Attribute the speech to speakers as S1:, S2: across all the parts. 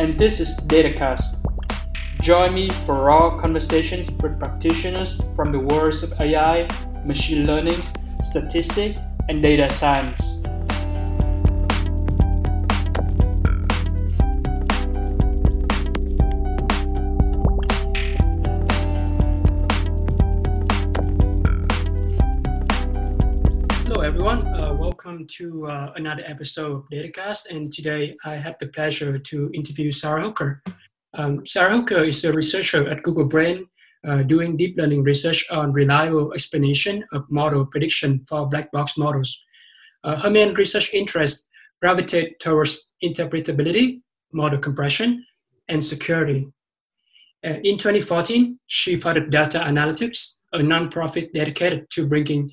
S1: and this is DataCast. Join me for raw conversations with practitioners from the worlds of AI, machine learning, statistics, and data science. To uh, another episode of Datacast. And today I have the pleasure to interview Sara Hooker. Um, Sara Hooker is a researcher at Google Brain uh, doing deep learning research on reliable explanation of model prediction for black box models. Uh, her main research interests gravitate towards interpretability, model compression, and security. Uh, in 2014, she founded Delta Analytics, a nonprofit dedicated to bringing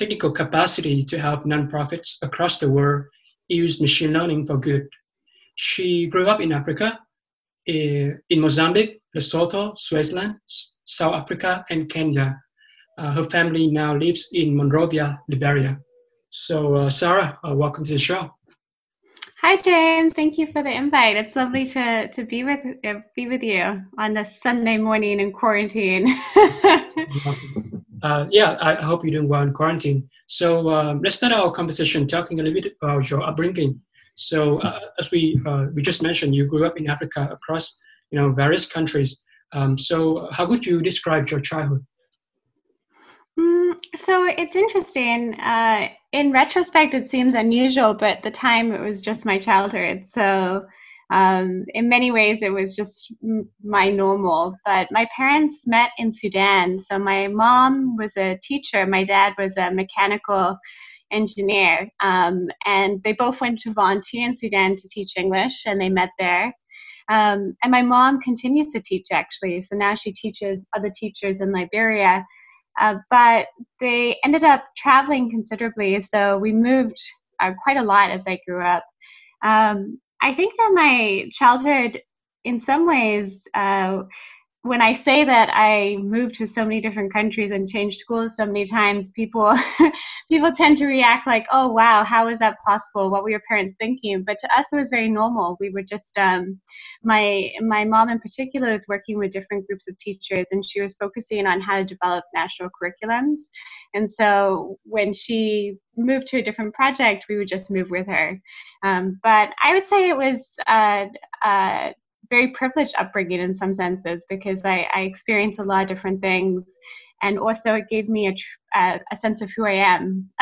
S1: technical capacity to help nonprofits across the world use machine learning for good. She grew up in Africa, eh, in Mozambique, Lesotho, Swaziland, South Africa, and Kenya. Uh, her family now lives in Monrovia, Liberia. So, uh, Sara, uh, welcome to the show.
S2: Hi, James. Thank you for the invite. It's lovely to, to be with uh, be with you on this Sunday morning in quarantine.
S1: Uh, yeah, I hope you're doing well in quarantine. So um, let's start our conversation talking a little bit about your upbringing. So uh, as we uh, we just mentioned, you grew up in Africa across you know various countries. Um, so how would you describe your childhood?
S2: Mm, so it's interesting. Uh, in retrospect, it seems unusual, but at the time it was just my childhood. So um, in many ways, it was just my normal. But my parents met in Sudan. So my mom was a teacher, my dad was a mechanical engineer. Um, and they both went to volunteer in Sudan to teach English, and they met there. Um, and my mom continues to teach actually. So now she teaches other teachers in Liberia. Uh, but they ended up traveling considerably. So we moved uh, quite a lot as I grew up. Um, I think that my childhood, in some ways, uh, when I say that I moved to so many different countries and changed schools so many times, people people tend to react like, "Oh, wow, how is that possible? What were your parents thinking?" But to us, it was very normal. We were just um, my my mom in particular was working with different groups of teachers, and she was focusing on how to develop national curriculums. And so when she moved to a different project, we would just move with her. Um, but I would say it was. Uh, uh, very privileged upbringing in some senses because I, I experienced a lot of different things and also it gave me a, a, a sense of who I am.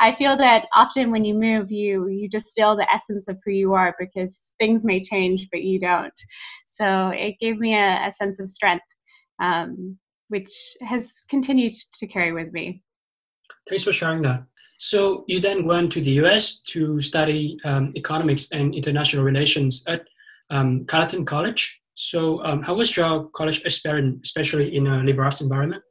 S2: I feel that often when you move, you you distill the essence of who you are because things may change, but you don't. So it gave me a, a sense of strength, um, which has continued to carry with me.
S1: Thanks for sharing that. So you then went to the U.S. to study um, economics and international relations at um, Carleton College. So, um, how was your college experience, especially in a liberal arts environment?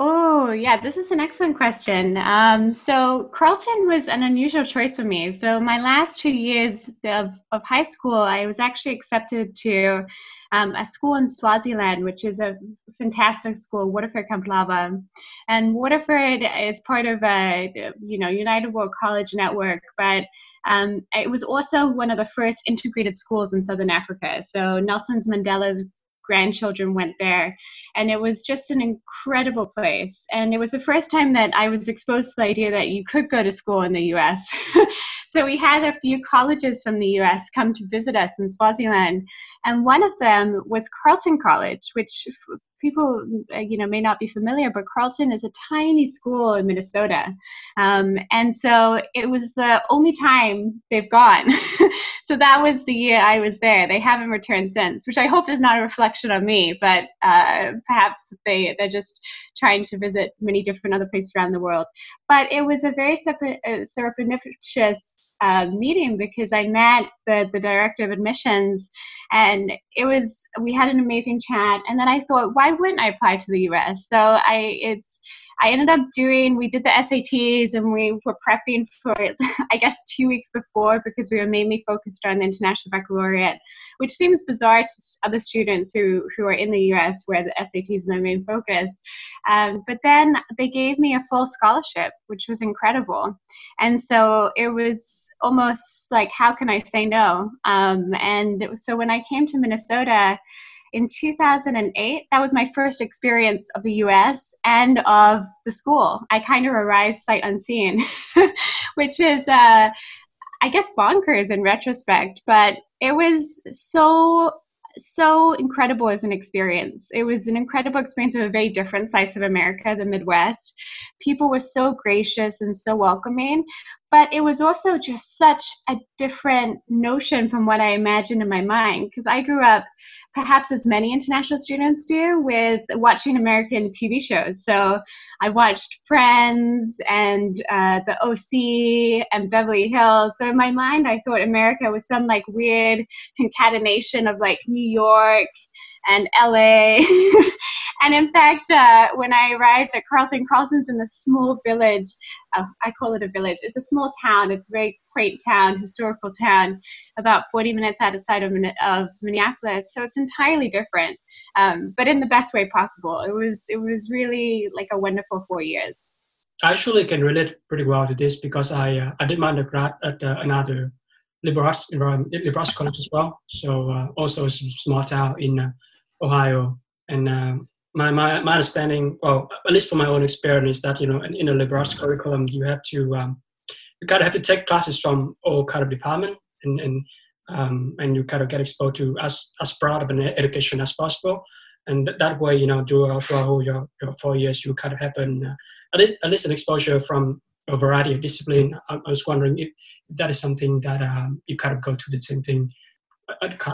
S2: Oh, yeah, this is an excellent question. Um, so, Carleton was an unusual choice for me. So, my last two years of, of high school, I was actually accepted to um, a school in Swaziland, which is a fantastic school, Waterford Kamhlaba. And Waterford is part of a, you know, United World College Network, but um, it was also one of the first integrated schools in Southern Africa. So Nelson Mandela's grandchildren went there. And it was just an incredible place. And it was the first time that i was exposed to the idea that you could go to school in the us so we had a few colleges from the us come to visit us in swaziland. And one of them was carleton college which people uh, you know may not be familiar but carleton is a tiny school in minnesota. Um, and so it was the only time they've gone. So that was the year i was there. They haven't returned since which i hope is not a reflection on me but uh, perhaps they they're just trying to visit many different other places around the world. But it was a very uh, surreptitious uh, meeting because I met the, the director of admissions and it was, we had an amazing chat. And then I thought, why wouldn't I apply to the US? So I, it's, I ended up doing, we did the SATs and we were prepping for it, I guess, two weeks before because we were mainly focused on the International Baccalaureate, which seems bizarre to other students who, who are in the US where the SATs is their main focus. Um, but then they gave me a full scholarship, which was incredible. And so it was almost like, how can I say no? Um, and so when I came to Minnesota, in 2008, that was my first experience of the US and of the school. I kind of arrived sight unseen, which is, uh, I guess, bonkers in retrospect, but it was so so incredible as an experience. It was an incredible experience of a very different slice of America, the Midwest. People were so gracious and so welcoming, but it was also just such a different notion from what I imagined in my mind because I grew up perhaps as many international students do with watching American TV shows. So I watched Friends and uh, The OC and Beverly Hills. So in my mind, I thought America was some like weird concatenation of like New York and LA. and in fact, uh, when I arrived at Carleton, Carleton's in this small village. Uh, I call it a village. It's a small town. It's a very quaint town, historical town, about 40 minutes outside of, of Minneapolis. So it's entirely different, um, but in the best way possible. It was it was really like a wonderful four years.
S1: I actually can relate pretty well to this because I uh, I did my undergrad at uh, another liberal arts, liberal arts college as well. So uh, also a small town in uh, Ohio, and um, my, my my understanding, well, at least from my own experience, is that you know, in, in a liberal arts curriculum, you have to um, you kind of have to take classes from all kind of department, and and um, and you kind of get exposed to as as broad of an education as possible, and that way, you know, throughout, throughout your, your four years, you kind of have an uh, at least an exposure from a variety of discipline. I, I was wondering if that is something that um, you kind of go to the same thing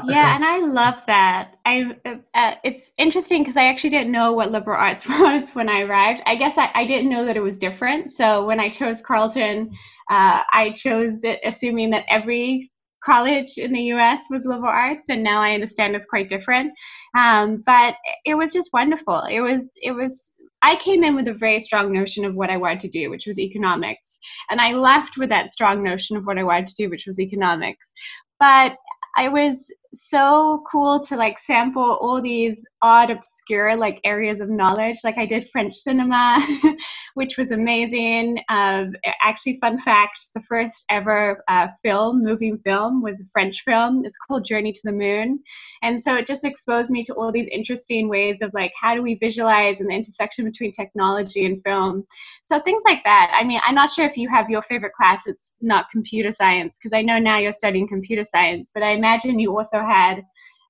S2: yeah and i love that. I uh, uh it's interesting because i actually didn't know what liberal arts was when i arrived. I guess i, I didn't know that it was different. So when i chose carleton uh, i chose it assuming that every college in the us was liberal arts and now i understand it's quite different. Um, but it was just wonderful. It was it was I came in with a very strong notion of what I wanted to do, which was economics. And I left with that strong notion of what I wanted to do, which was economics. But I was so cool to like sample all these odd obscure like areas of knowledge. Like i did french cinema which was amazing. Um, actually fun fact the first ever uh, film moving film was a french film. It's called journey to the moon. And so it just exposed me to all these interesting ways of like how do we visualize and the intersection between technology and film? So things like that. I mean i'm not sure if you have your favorite class. It's not computer science because i know now you're studying computer science but i imagine you also had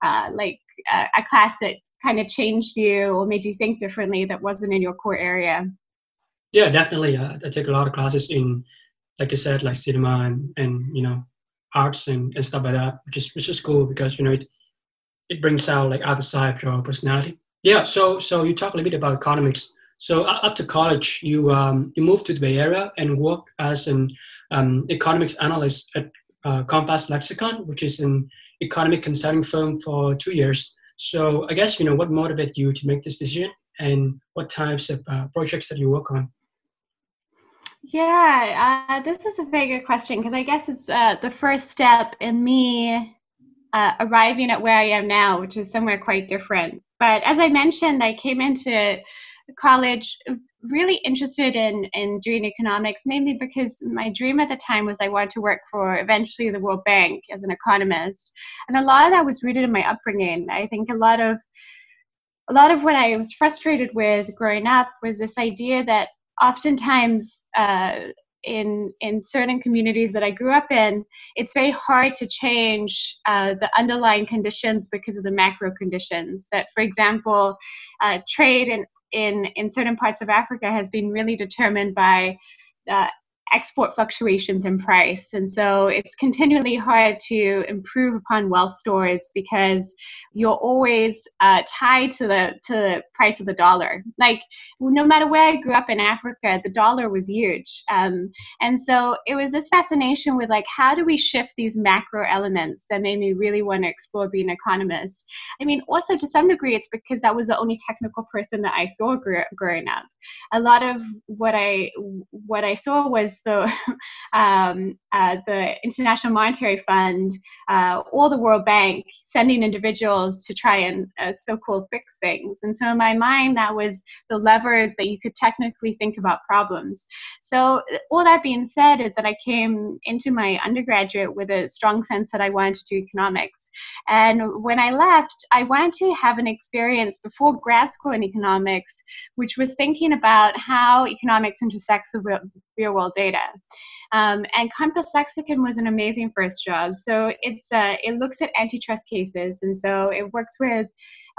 S2: uh, like a, a class that kind of changed you or made you think differently that wasn't in your core area?
S1: Yeah, definitely. Uh, I take a lot of classes in, like I said, like cinema and, and you know, arts and, and stuff like that, which is which is cool because you know it it brings out like other side of your personality. Yeah. So so you talk a little bit about economics. So after college, you um, you moved to the Bay Area and worked as an um, economics analyst at uh, Compass Lexecon, which is an economic consulting firm for two years. So I guess you know what motivated you to make this decision, and what types of uh, projects that you work on.
S2: Yeah, uh, this is a very good question because I guess it's uh, the first step in me uh, arriving at where I am now, which is somewhere quite different. But as I mentioned, I came into college really interested in in doing economics mainly because my dream at the time was I wanted to work for eventually the World Bank as an economist, and a lot of that was rooted in my upbringing. I think a lot of a lot of what I was frustrated with growing up was this idea that oftentimes uh, in in certain communities that I grew up in, it's very hard to change uh, the underlying conditions because of the macro conditions. That, for example, uh, trade and in in certain parts of Africa has been really determined by uh, export fluctuations in price. And so it's continually hard to improve upon wealth stores because you're always uh, tied to the to the price of the dollar. Like no matter where I grew up in Africa, the dollar was huge. Um, and so it was this fascination with like how do we shift these macro elements that made me really want to explore being an economist. I mean, also to some degree, it's because that was the only technical person that I saw growing up. A lot of what I what I saw was the um, uh, the International Monetary Fund, uh, or the World Bank sending individuals to try and uh, so-called fix things. And so in my mind, that was the levers that you could technically think about problems. So all that being said is that I came into my undergraduate with a strong sense that I wanted to do economics. And when I left, I wanted to have an experience before grad school in economics, which was thinking about how economics intersects with real world data. Um, and Compass Lexecon was an amazing first job. So it's uh, it looks at antitrust cases, and so it works with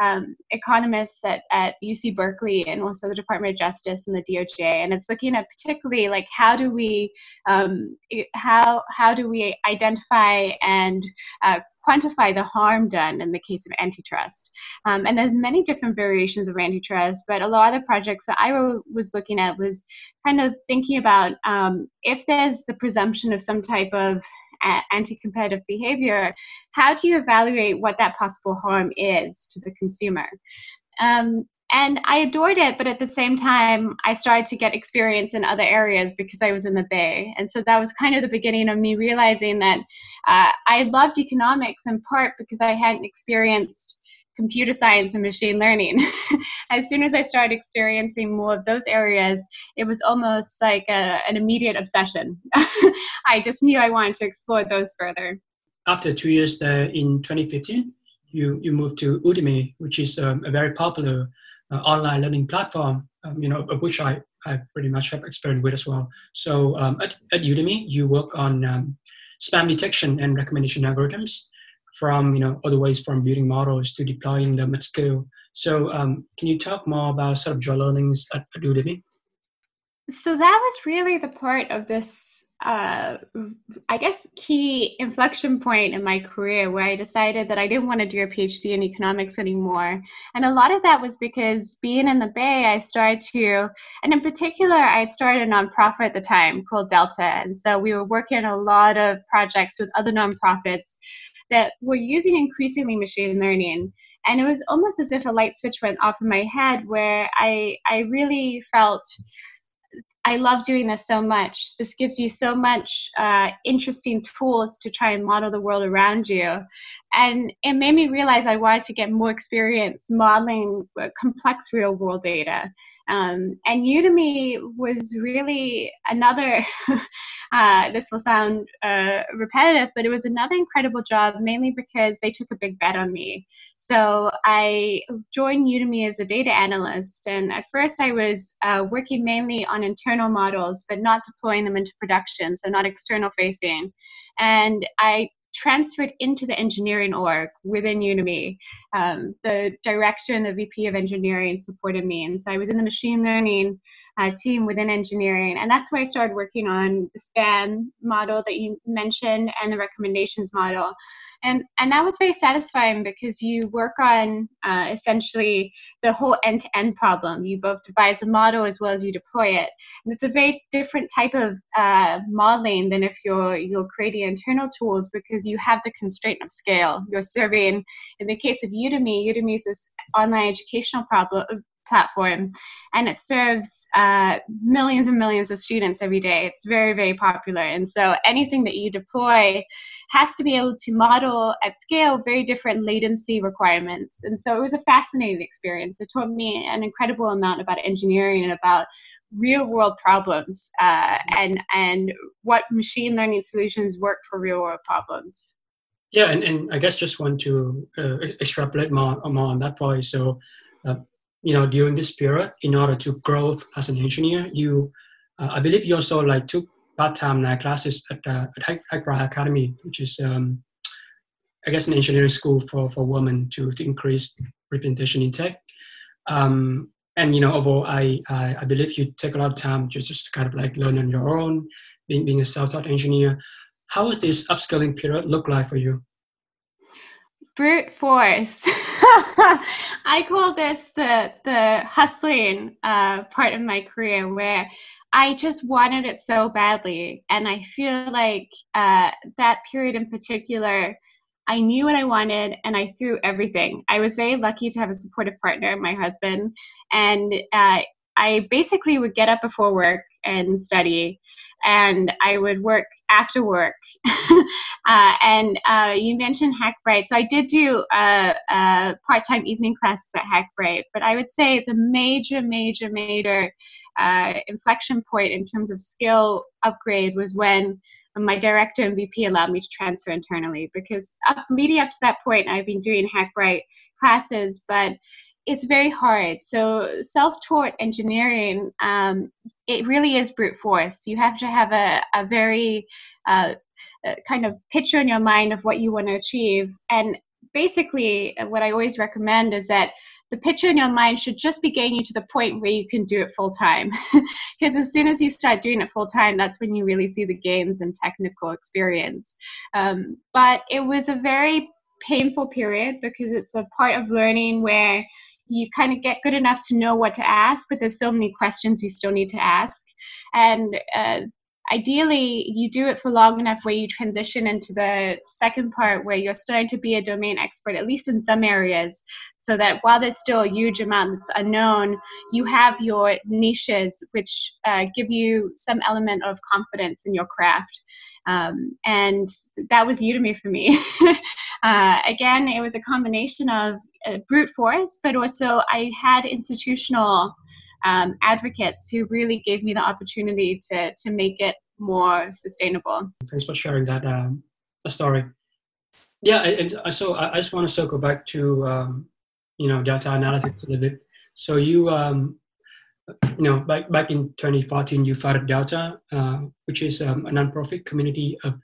S2: um, economists at, at UC Berkeley and also the Department of Justice and the DOJ, and it's looking at particularly like how do we um, how how do we identify and uh, quantify the harm done in the case of antitrust. Um, and there's many different variations of antitrust, but a lot of the projects that I was looking at was kind of thinking about um, if there's the presumption of some type of anti-competitive behavior, how do you evaluate what that possible harm is to the consumer? Um, and I adored it, but at the same time, I started to get experience in other areas because I was in the Bay. And so that was kind of the beginning of me realizing that uh, I loved economics in part because I hadn't experienced computer science and machine learning. as soon as I started experiencing more of those areas, it was almost like a, an immediate obsession. I just knew I wanted to explore those further.
S1: After two years uh, in 2015, you, you moved to Udemy, which is um, a very popular online learning platform, um, you know, which I, I pretty much have experience with as well. So um, at, at Udemy, you work on um, spam detection and recommendation algorithms from, you know, other ways from building models to deploying them at scale. So um, can you talk more about sort of your learnings at, at Udemy?
S2: So that was really the part of this uh, I guess, key inflection point in my career where I decided that I didn't want to do a PhD in economics anymore. And a lot of that was because being in the Bay, I started to, and in particular, I had started a nonprofit at the time called Delta. And so we were working on a lot of projects with other nonprofits that were using increasingly machine learning. And it was almost as if a light switch went off in my head where I, I really felt I love doing this so much. This gives you so much uh, interesting tools to try and model the world around you. And it made me realize I wanted to get more experience modeling uh, complex real world data. Um, and Udemy was really another, uh, this will sound uh, repetitive, but it was another incredible job, mainly because they took a big bet on me. So I joined Udemy as a data analyst. And at first, I was uh, working mainly on internal models, but not deploying them into production, so not external facing. And I transferred into the engineering org within Udemy. Um, the director and the VP of engineering supported me. And so I was in the machine learning uh, team within engineering. And that's where I started working on the spam model that you mentioned and the recommendations model. And, and that was very satisfying because you work on uh, essentially the whole end to end problem. You both devise a model as well as you deploy it. And it's a very different type of uh, modeling than if you're, you're creating internal tools because you have the constraint of scale. You're serving, in the case of Udemy, Udemy is this online educational problem, platform and it serves uh, millions and millions of students every day. It's very very popular and so anything that you deploy has to be able to model at scale very different latency requirements and so it was a fascinating experience. It taught me an incredible amount about engineering and about real world problems uh, and and what machine learning solutions work for real world problems.
S1: Yeah and, and i guess just want to uh, extrapolate more, more on that point. So uh, you know during this period in order to grow as an engineer you uh, i believe you also like took part-time night classes at, uh, at Academy which is um, i guess an engineering school for, for women to, to increase representation in tech um, and you know overall I, I, I believe you take a lot of time just, just to kind of like learn on your own being, being a self-taught engineer. How would this upskilling period look like for you?
S2: Brute force. I call this the the hustling uh, part of my career where I just wanted it so badly, and I feel like uh, that period in particular. I knew what I wanted and I threw everything. I was very lucky to have a supportive partner, my husband, and uh, I basically would get up before work and study, and I would work after work. uh, and uh, you mentioned Hackbright, so I did do uh, part-time evening classes at Hackbright. But I would say the major, major, major uh, inflection point in terms of skill upgrade was when my director and VP allowed me to transfer internally. Because up, leading up to that point, I've been doing Hackbright classes, but it's very hard. So self-taught engineering, um, it really is brute force. You have to have a, a very uh, a kind of picture in your mind of what you want to achieve. And basically, uh, what I always recommend is that the picture in your mind should just be getting you to the point where you can do it full time. Because as soon as you start doing it full time, that's when you really see the gains and technical experience. Um, but it was a very painful period because it's a part of learning where you kind of get good enough to know what to ask, but there's so many questions you still need to ask. And uh, ideally, you do it for long enough where you transition into the second part where you're starting to be a domain expert, at least in some areas, so that while there's still a huge amount that's unknown, you have your niches which uh, give you some element of confidence in your craft. Um, and that was Udemy for me. uh, again, it was a combination of uh, brute force, but also I had institutional um, advocates who really gave me the opportunity to to make it more sustainable.
S1: Thanks for sharing that um, story. Yeah, and so I just want to circle back to um, you know Delta Analytics a little bit. So you um, you know back back in 2014 you founded Delta, uh, which is um, a nonprofit community of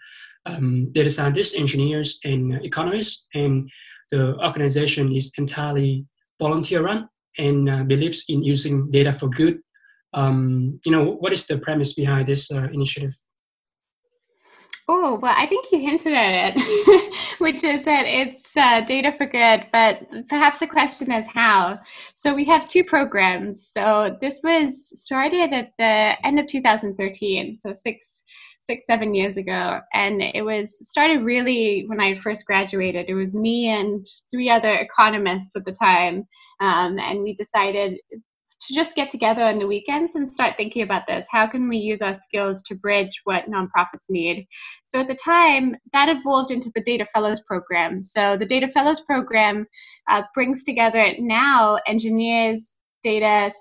S1: um, data scientists, engineers, and economists, and the organization is entirely volunteer run and uh, believes in using data for good. Um, you know, what is the premise behind this uh, initiative?
S2: Oh, well, I think you hinted at it, which is that it's uh, data for good, but perhaps the question is how. So we have two programs. So this was started at the end of 2013, so six six, seven years ago. And it was started really when I first graduated. It was me and three other economists at the time. Um, and we decided to just get together on the weekends and start thinking about this. How can we use our skills to bridge what nonprofits need? So at the time, that evolved into the Data Fellows program. So the Data Fellows program uh, brings together now engineers, data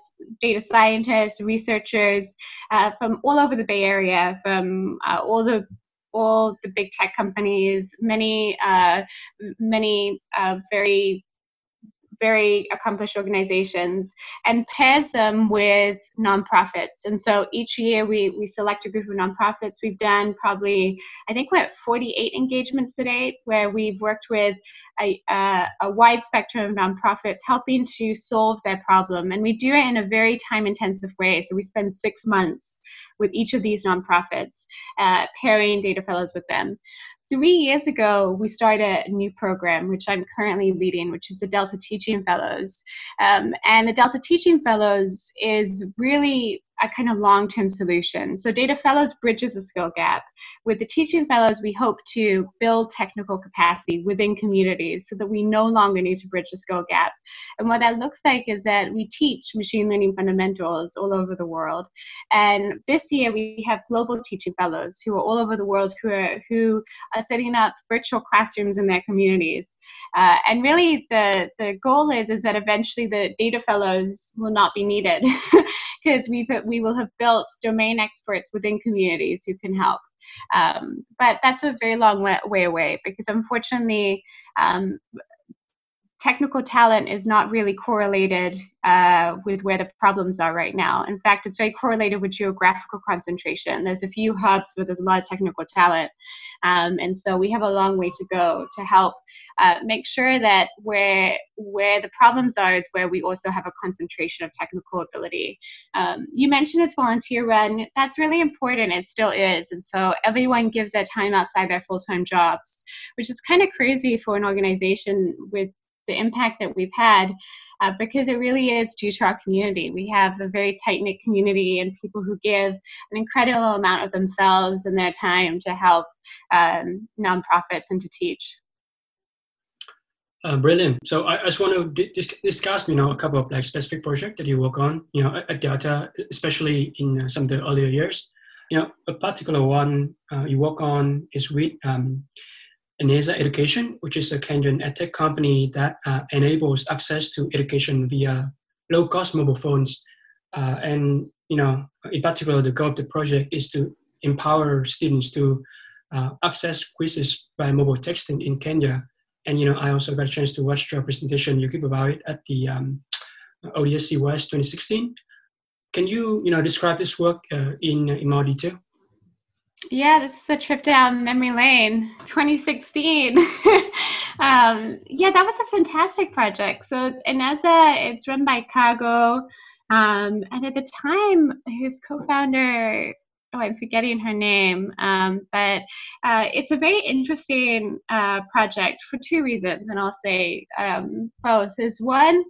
S2: data scientists, researchers uh, from all over the Bay Area, from uh, all the all the big tech companies, many uh, many uh, very very accomplished organizations and pairs them with nonprofits. And so each year we, we select a group of nonprofits. We've done probably, I think we're at 48 engagements to date where we've worked with a, a, a wide spectrum of nonprofits helping to solve their problem. And we do it in a very time intensive way. So we spend six months with each of these nonprofits, uh, pairing data fellows with them three years ago, we started a new program, which I'm currently leading, which is the Delta Teaching Fellows. Um, and the Delta Teaching Fellows is really a kind of long term solution. So, Data Fellows bridges the skill gap. With the Teaching Fellows, we hope to build technical capacity within communities so that we no longer need to bridge the skill gap. And what that looks like is that we teach machine learning fundamentals all over the world. And this year, we have global Teaching Fellows who are all over the world who are, who are setting up virtual classrooms in their communities. Uh, and really, the, the goal is, is that eventually the Data Fellows will not be needed because we've we will have built domain experts within communities who can help. Um, but that's a very long way, way away because unfortunately, um, technical talent is not really correlated uh, with where the problems are right now. In fact, it's very correlated with geographical concentration. There's a few hubs where there's a lot of technical talent. Um, and so we have a long way to go to help uh, make sure that where, where the problems are is where we also have a concentration of technical ability. Um, you mentioned it's volunteer run. That's really important. It still is. And so everyone gives their time outside their full time jobs, which is kind of crazy for an organization with the impact that we've had uh, because it really is due to our community. We have a very tight knit community and people who give an incredible amount of themselves and their time to help um, nonprofits and to teach.
S1: Uh, brilliant. So I, I just want to discuss, you know, a couple of like specific projects that you work on, you know, at, Delta, especially in uh, some of the earlier years. You know, a particular one uh, you work on is with um, Eneza Education, which is a Kenyan edtech company that uh, enables access to education via low-cost mobile phones. Uh, and you know, in particular, the goal of the project is to empower students to uh, access quizzes by mobile texting in Kenya. And you know, I also got a chance to watch your presentation you about it at the um, ODSC West 2016. Can you you know describe this work uh, in in more detail?
S2: Yeah, this is a trip down memory lane, 2016. um, yeah, that was a fantastic project. So Eneza, it's run by Kago. Um, and at the time, his co-founder, oh, I'm forgetting her name, um, but uh, it's a very interesting uh, project for two reasons, and I'll say um, both. Is one,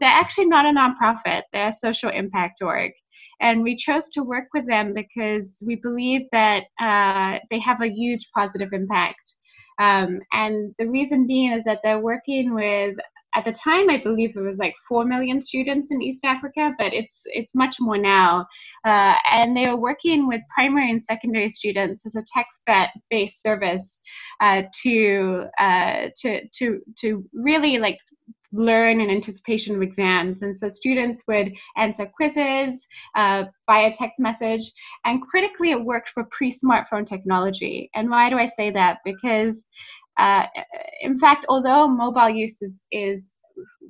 S2: they're actually not a nonprofit; they're a social impact org. And we chose to work with them because we believe that uh, they have a huge positive impact. Um, and the reason being is that they're working with at the time i believe it was like 4 million students in east africa but it's it's much more now uh, and they are working with primary and secondary students as a text based service uh, to uh, to to to really like learn in anticipation of exams. And so students would answer quizzes uh, via text message. And critically, it worked for pre smartphone technology. And why do I say that? Because, uh, in fact, although mobile use is, is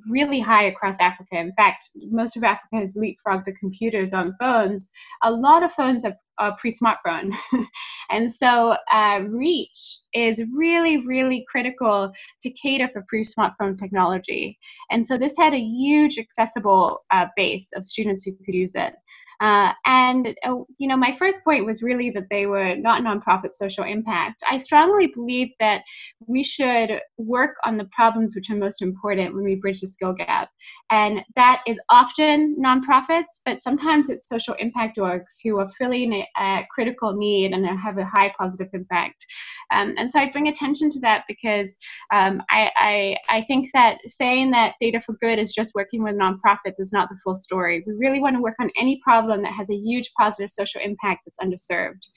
S2: really high across Africa. In fact, most of Africa has leapfrogged the computers on phones. A lot of phones are, are pre smartphone. and so, uh, reach is really, really critical to cater for pre smartphone technology. And so, this had a huge accessible uh, base of students who could use it. Uh, and, uh, you know, my first point was really that they were not nonprofit social impact. I strongly believe that we should work on the problems which are most important when we bridge the skill gap. And that is often nonprofits, but sometimes it's social impact orgs who are filling a, critical need and have a high positive impact. Um, and so I bring attention to that because um, I, I, I think that saying that Data for Good is just working with nonprofits is not the full story. We really want to work on any problem that has a huge positive social impact that's underserved.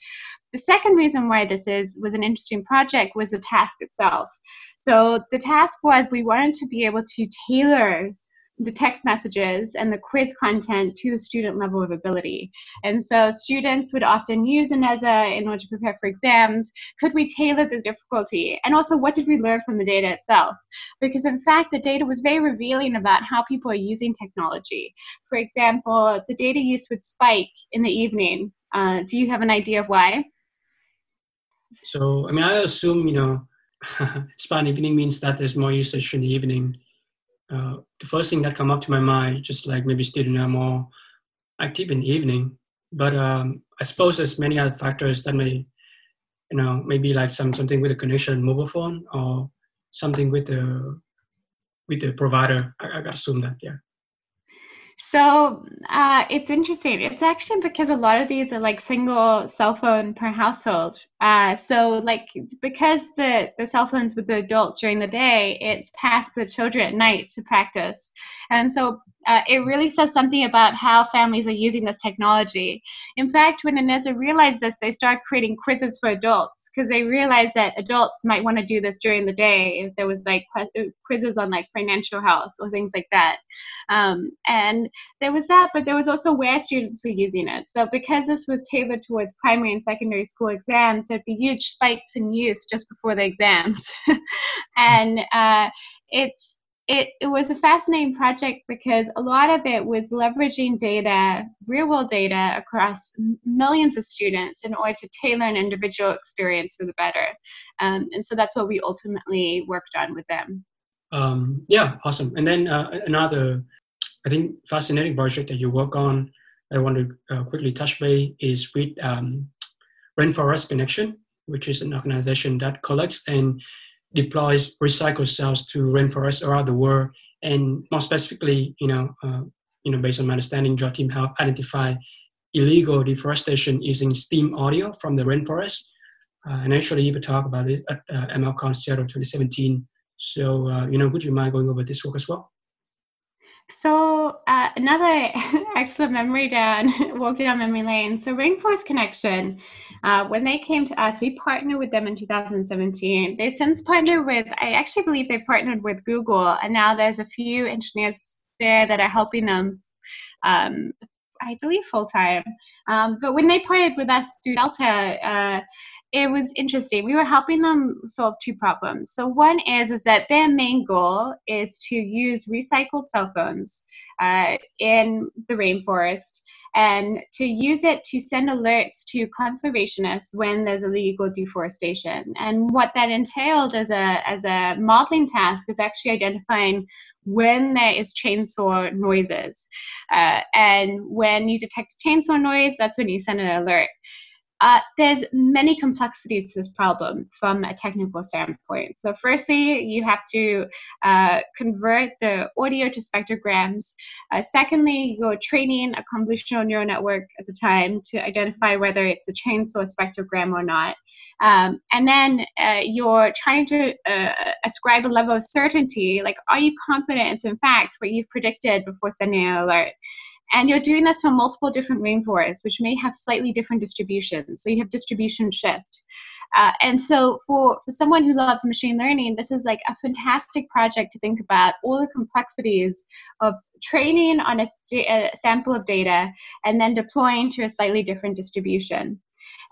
S2: The second reason why this is was an interesting project was the task itself. So the task was we wanted to be able to tailor the text messages and the quiz content to the student level of ability. And so students would often use Eneza in order to prepare for exams. Could we tailor the difficulty? And also, what did we learn from the data itself? Because in fact, the data was very revealing about how people are using technology. For example, the data use would spike in the evening. Uh, do you have an idea of why?
S1: So, I mean, I assume, you know, spike evening means that there's more usage in the evening uh, the first thing that come up to my mind, just like maybe students are more active in the evening. But um, I suppose there's many other factors that may, you know, maybe like some something with the connection mobile phone or something with the with the provider. I, I assume that, yeah.
S2: So uh, it's interesting. It's actually because a lot of these are like single cell phone per household. Uh, so like because the the cell phones with the adult during the day, it's passed the children at night to practice, and so uh, it really says something about how families are using this technology. In fact, when Eneza realized this, they started creating quizzes for adults because they realized that adults might want to do this during the day if there was like quizzes on like financial health or things like that. Um, and there was that, but there was also where students were using it. So because this was tailored towards primary and secondary school exams, there'd be huge spikes in use just before the exams. and uh, it's it, it was a fascinating project because a lot of it was leveraging data, real world data across millions of students in order to tailor an individual experience for the better. Um, and so that's what we ultimately worked on with them.
S1: Um, yeah, awesome. And then uh, another, I think, fascinating project that you work on, I want to uh, quickly touch base is with um, Rainforest Connection, which is an organization that collects and deploys recycled cells to rainforests around the world. And more specifically, you know, uh, you know, based on my understanding, your team have identified illegal deforestation using steam audio from the rainforest. Uh, and actually, you talk about it at uh, MLconf Seattle 2017. So, uh, you know, would you mind going over this work as well?
S2: So uh, another excellent memory down, walk down memory lane. So Rainforest Connection, uh, when they came to us, we partnered with them in 2017. They since partnered with, I actually believe they partnered with Google, and now there's a few engineers there that are helping them um, I believe full time. Um, but when they partnered with us through Delta, uh, it was interesting. We were helping them solve two problems. So one is is that their main goal is to use recycled cell phones uh, in the rainforest and to use it to send alerts to conservationists when there's illegal deforestation. And what that entailed as a as a modeling task is actually identifying when there is chainsaw noises. Uh, and when you detect a chainsaw noise, that's when you send an alert. Uh, there's many complexities to this problem from a technical standpoint. So, firstly, you have to uh, convert the audio to spectrograms. Uh, secondly, you're training a convolutional neural network at the time to identify whether it's a chainsaw spectrogram or not. Um, and then uh, you're trying to uh, ascribe a level of certainty, like, are you confident it's in fact what you've predicted before sending an alert? And you're doing this on multiple different rainforests, which may have slightly different distributions. So you have distribution shift. Uh, and so for, for someone who loves machine learning, this is like a fantastic project to think about all the complexities of training on a, a sample of data and then deploying to a slightly different distribution.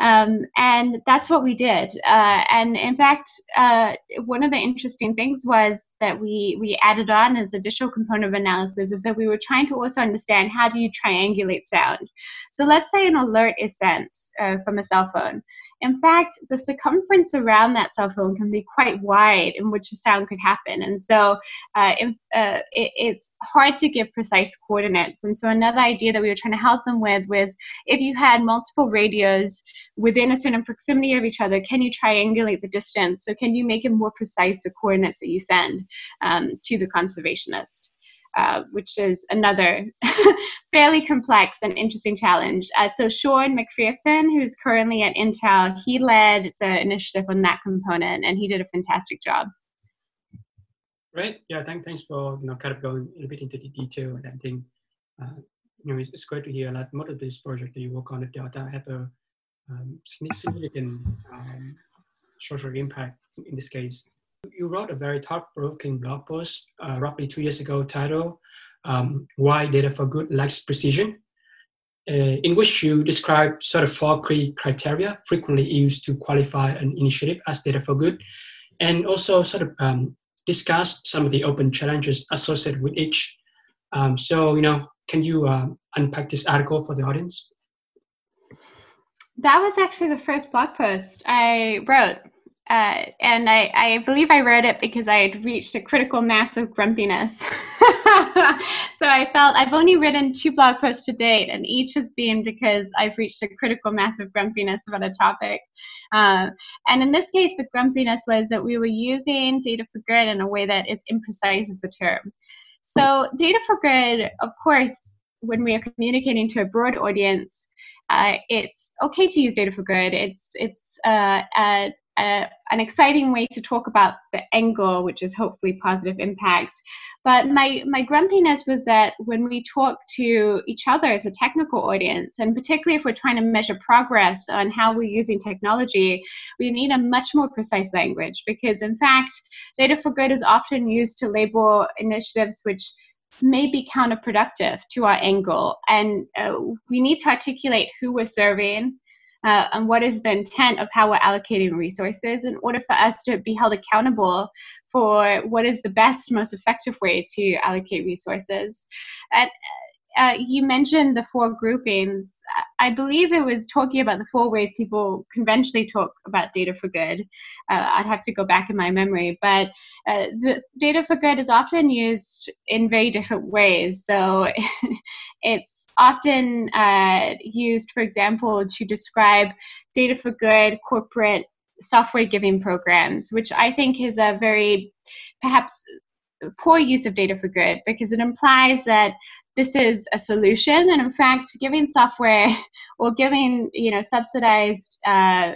S2: Um, and that's what we did. Uh, and in fact, uh, one of the interesting things was that we, we added on as additional component of analysis is that we were trying to also understand how do you triangulate sound. So let's say an alert is sent uh, from a cell phone. In fact, the circumference around that cell phone can be quite wide in which a sound could happen. And so uh, if, uh, it, it's hard to give precise coordinates. And so another idea that we were trying to help them with was if you had multiple radios within a certain proximity of each other, can you triangulate the distance? So can you make it more precise the coordinates that you send um, to the conservationist? Uh, which is another fairly complex and interesting challenge. Uh, so Sean McPherson, who's currently at Intel, he led the initiative on that component, and he did a fantastic job.
S1: Great. Yeah. Thank, thanks for you know kind of going a bit into the detail and everything. Uh, you know, it's, it's, great to hear that most of this project that you work on at Delta have a um, significant um, social impact in this case. You wrote a very thought-provoking blog post uh, roughly two years ago titled um, Why Data for Good Lacks Precision, uh, in which you describe sort of four key criteria frequently used to qualify an initiative as data for good, and also sort of um, discuss some of the open challenges associated with each. Um, so, you know, can you uh, unpack this article for the audience?
S2: That was actually the first blog post I wrote. Uh, and I, I believe I wrote it because I had reached a critical mass of grumpiness. so I felt I've only written two blog posts to date, and each has been because I've reached a critical mass of grumpiness about a topic. Uh, and in this case, the grumpiness was that we were using data for good in a way that is imprecise as a term. So, data for good, of course, when we are communicating to a broad audience, uh, it's okay to use data for good. It's it's uh, an exciting way to talk about the angle, which is hopefully positive impact. But my my grumpiness was that when we talk to each other as a technical audience, and particularly if we're trying to measure progress on how we're using technology, we need a much more precise language because, in fact, data for good is often used to label initiatives which may be counterproductive to our angle. And uh, we need to articulate who we're serving, uh, and what is the intent of how we're allocating resources in order for us to be held accountable for what is the best, most effective way to allocate resources. And uh, you mentioned the four groupings. I believe it was talking about the four ways people conventionally talk about data for good. Uh, I'd have to go back in my memory, but uh, the data for good is often used in very different ways. So it's often uh, used, for example, to describe data for good corporate software giving programs, which I think is a very perhaps poor use of data for good because it implies that this is a solution and in fact giving software or giving you know subsidized uh,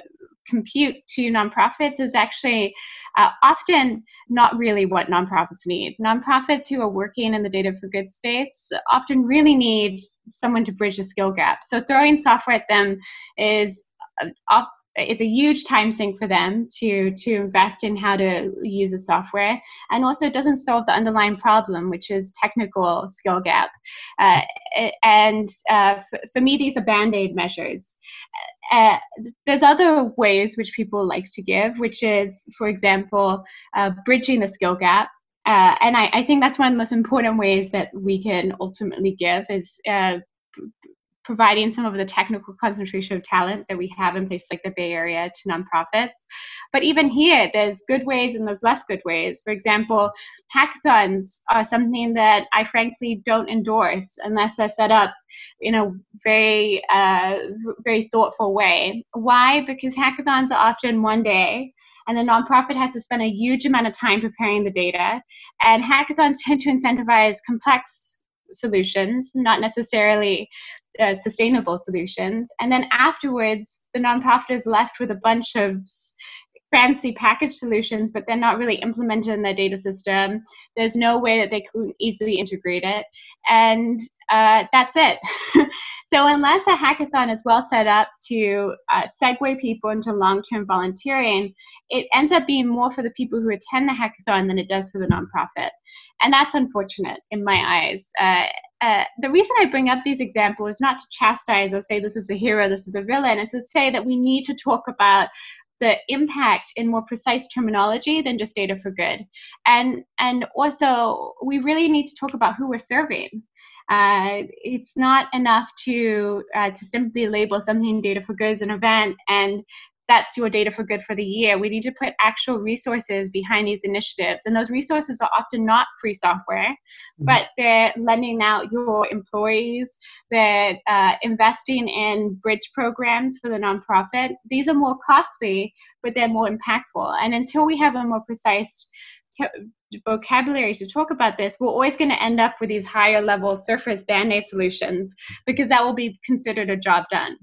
S2: compute to nonprofits is actually uh, often not really what nonprofits need. Nonprofits who are working in the data for good space often really need someone to bridge the skill gap. So throwing software at them is uh, it's a huge time sink for them to to invest in how to use the software. And also it doesn't solve the underlying problem which is technical skill gap. Uh, and uh, f- for me these are band-aid measures. Uh, there's other ways which people like to give which is for example uh, bridging the skill gap. Uh, and I, I, think that's one of the most important ways that we can ultimately give is uh, providing some of the technical concentration of talent that we have in places like the Bay Area to nonprofits. But even here, there's good ways and there's less good ways. For example, hackathons are something that I frankly don't endorse unless they're set up in a very, uh, very thoughtful way. Why? Because hackathons are often one day and the nonprofit has to spend a huge amount of time preparing the data. And hackathons tend to incentivize complex solutions, not necessarily uh, sustainable solutions. And then afterwards, the nonprofit is left with a bunch of fancy package solutions, but they're not really implemented in their data system. There's no way that they can easily integrate it. And uh, that's it. so, unless a hackathon is well set up to uh, segue people into long term volunteering, it ends up being more for the people who attend the hackathon than it does for the nonprofit. And that's unfortunate in my eyes. Uh, uh, the reason I bring up these examples is not to chastise or say this is a hero, this is a villain. It's to say that we need to talk about the impact in more precise terminology than just data for good. And and also we really need to talk about who we're serving. Uh, it's not enough to uh, to simply label something data for good as an event and that's your data for good for the year. We need to put actual resources behind these initiatives. And those resources are often not free software, mm-hmm. but they're lending out your employees, they're uh, investing in bridge programs for the nonprofit. These are more costly, but they're more impactful. And until we have a more precise t- vocabulary to talk about this, we're always going to end up with these higher level surface band aid solutions because that will be considered a job done.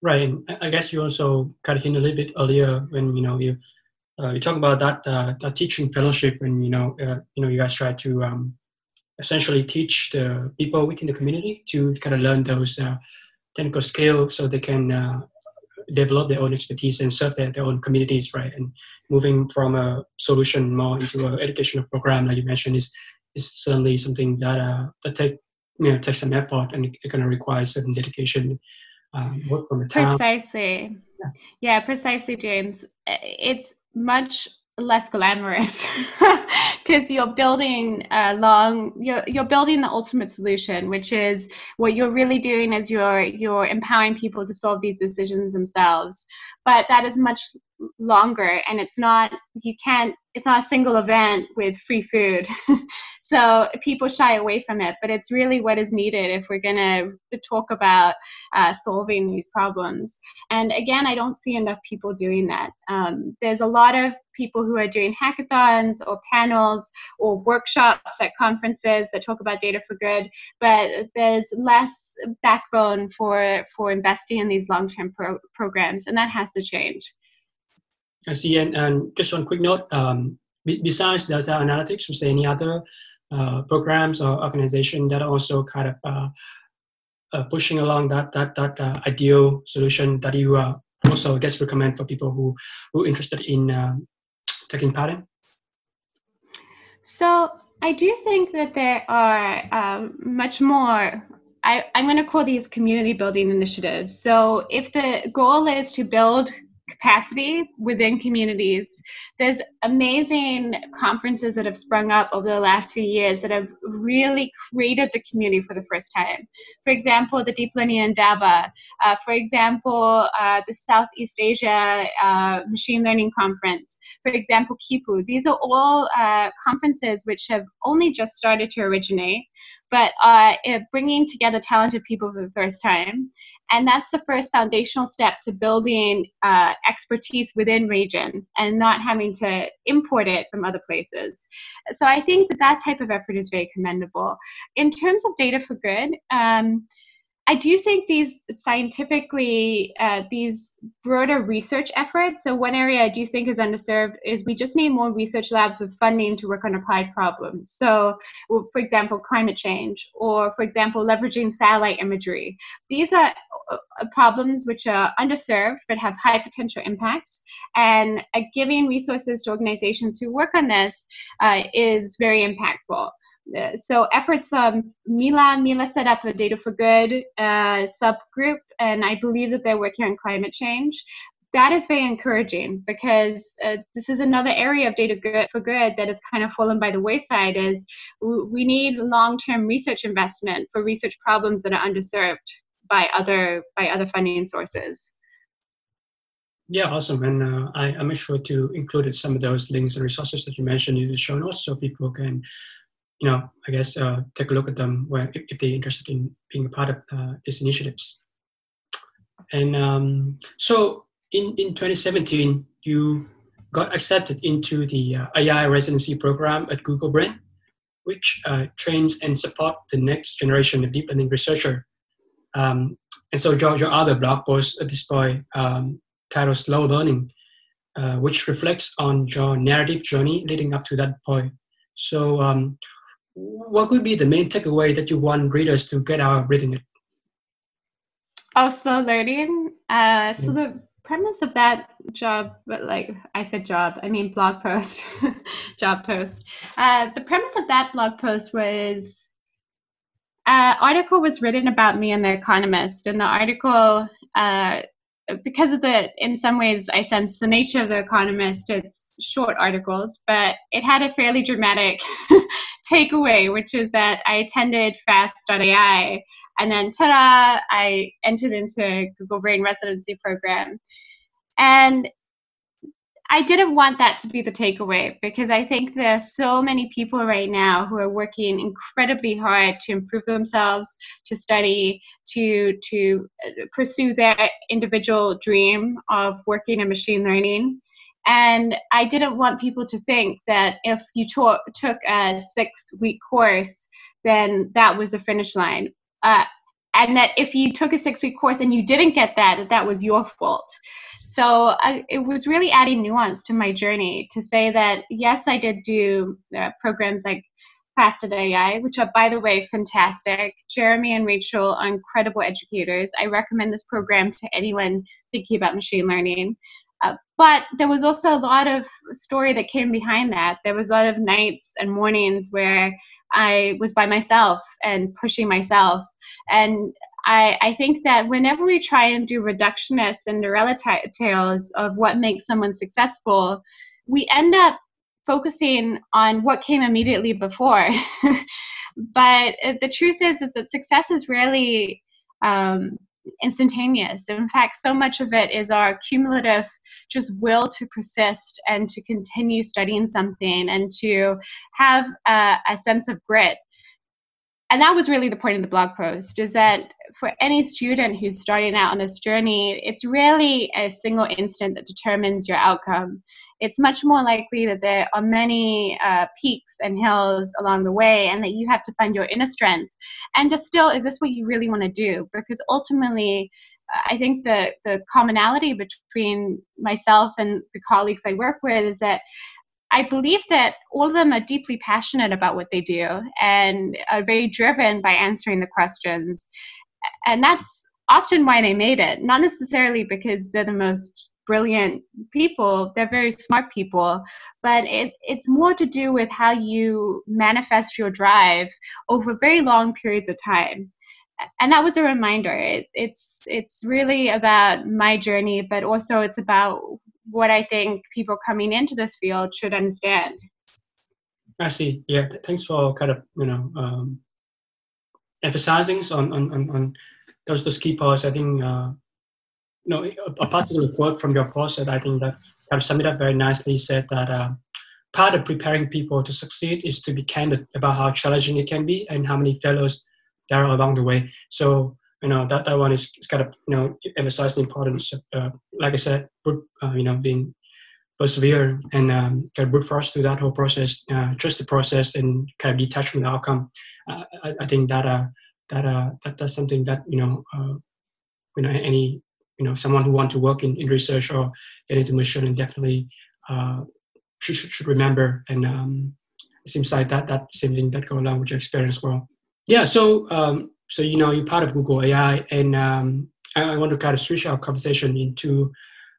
S1: Right, and I guess you also cut in a little bit earlier when you know you uh, you talk about that uh, that teaching fellowship, and you know uh, you know you guys try to um, essentially teach the people within the community to kind of learn those uh, technical skills so they can uh, develop their own expertise and serve their, their own communities, right? And moving from a solution more into an educational program, like you mentioned, is is certainly something that uh, that take you know takes some effort and it, kind of requires certain dedication um, work from
S2: town. Precisely. Yeah. yeah, precisely, James. It's much less glamorous because you're building a long you're you're building the ultimate solution which is what you're really doing is you're you're empowering people to solve these decisions themselves but that is much longer and it's not you can't it's not a single event with free food. So people shy away from it but it's really what is needed if we're going to talk about uh, solving these problems. And again i don't see enough people doing that. Um, there's a lot of people who are doing hackathons or panels or workshops at conferences that talk about data for good but there's less backbone for for investing in these long-term pro- programs and that has to change
S1: I see. And, and just one quick note, um, besides Delta Analytics, was there any other uh, programs or organization that are also kind of uh, uh, pushing along that that that uh, ideal solution that you uh, also I guess recommend for people who who are interested in um, taking part in?
S2: So I do think that there are um, much more I, I'm going to call these community building initiatives. So, if the goal is to build capacity within communities. There's amazing conferences that have sprung up over the last few years that have really created the community for the first time. For example, the Deep Learning Indaba. Uh, for example, uh, the Southeast Asia uh, Machine Learning Conference. For example, Khipu. These are all uh, conferences which have only just started to originate but uh, bringing together talented people for the first time. And that's the first foundational step to building uh, expertise within region and not having to import it from other places. So I think that that type of effort is very commendable. In terms of data for good, um, I do think these scientifically, uh, these broader research efforts. So, one area I do think is underserved is we just need more research labs with funding to work on applied problems. So, for example, climate change, or for example, leveraging satellite imagery. These are uh, problems which are underserved but have high potential impact. And uh, giving resources to organizations who work on this uh, is very impactful. Uh, so efforts from Mila, Mila set up a Data for Good uh, subgroup, and I believe that they're working on climate change. That is very encouraging because uh, this is another area of data good for good that has kind of fallen by the wayside. Is we need long-term research investment for research problems that are underserved by other by other funding sources.
S1: Yeah, awesome. And uh, I, I made sure to include some of those links and resources that you mentioned in the show notes so people can you know, I guess uh, take a look at them where if, if they're interested in being a part of uh, these initiatives. And um, so in, in 2017, you got accepted into the uh, AI residency program at Google Brain, which uh, trains and supports the next generation of deep learning researcher. Um, and so your, your other blog post at this point um, titled Slow Learning, uh, which reflects on your narrative journey leading up to that point. So um, what could be the main takeaway that you want readers to get out of reading it?
S2: Oh, slow learning. Uh, so mm. the premise of that job, like I said, job, I mean blog post, job post. Uh, the premise of that blog post was uh, article was written about me in the Economist, and the article, uh, because of the, in some ways, I sense the nature of the Economist. It's short articles, but it had a fairly dramatic takeaway, which is that I attended fast.ai and then ta-da, I entered into a Google Brain residency program. And I didn't want that to be the takeaway because I think there are so many people right now who are working incredibly hard to improve themselves, to study, to to uh, pursue their individual dream of working in machine learning. And I didn't want people to think that if you to- took a six week course, then that was the finish line. Uh, and that if you took a six week course and you didn't get that, that that was your fault. So I, it was really adding nuance to my journey to say that, yes, I did do uh, programs like Fast.ai, which are, by the way, fantastic. Jeremy and Rachel are incredible educators. I recommend this program to anyone thinking about machine learning. Uh, but there was also a lot of story that came behind that. There was a lot of nights and mornings where I was by myself and pushing myself. And I, I think that whenever we try and do reductionists and tales of what makes someone successful, we end up focusing on what came immediately before. but uh, the truth is, is that success is rarely um, instantaneous. In fact, so much of it is our cumulative just will to persist and to continue studying something and to have a, a sense of grit and that was really the point of the blog post is that for any student who's starting out on this journey it's really a single instant that determines your outcome. It's much more likely that there are many uh, peaks and hills along the way and that you have to find your inner strength. And to still is this what you really want to do? Because ultimately i think the the commonality between myself and the colleagues i work with is that I believe that all of them are deeply passionate about what they do and are very driven by answering the questions. And that's often why they made it, not necessarily because they're the most brilliant people, they're very smart people, but it, it's more to do with how you manifest your drive over very long periods of time. and that was a reminder. It, it's it's really about my journey, but also it's about what I think people coming into this field should understand.
S1: I see. Yeah, thanks for kind of you know um, emphasizing on, on, on, on those those key points. I think uh, you know a, a particular quote from your post that I think that kind of summed it up very nicely. Said that uh, part of preparing people to succeed is to be candid about how challenging it can be and how many failures there are along the way. So you know that that one is, is kind of you know emphasize the importance. Of, uh, like I said, uh, you know being persevere and um, kind of brute force through that whole process, uh, trust the process, and kind of detach from the outcome. I, I, think that uh, that uh, that that's something that you know uh, you know any you know someone who want to work in, in research or get into machine and definitely uh, should, should, should remember. And um, it seems like that that same thing that go along with your experience well. Yeah. So um, so you know you're part of Google AI, and um, I, I want to kind of switch our conversation into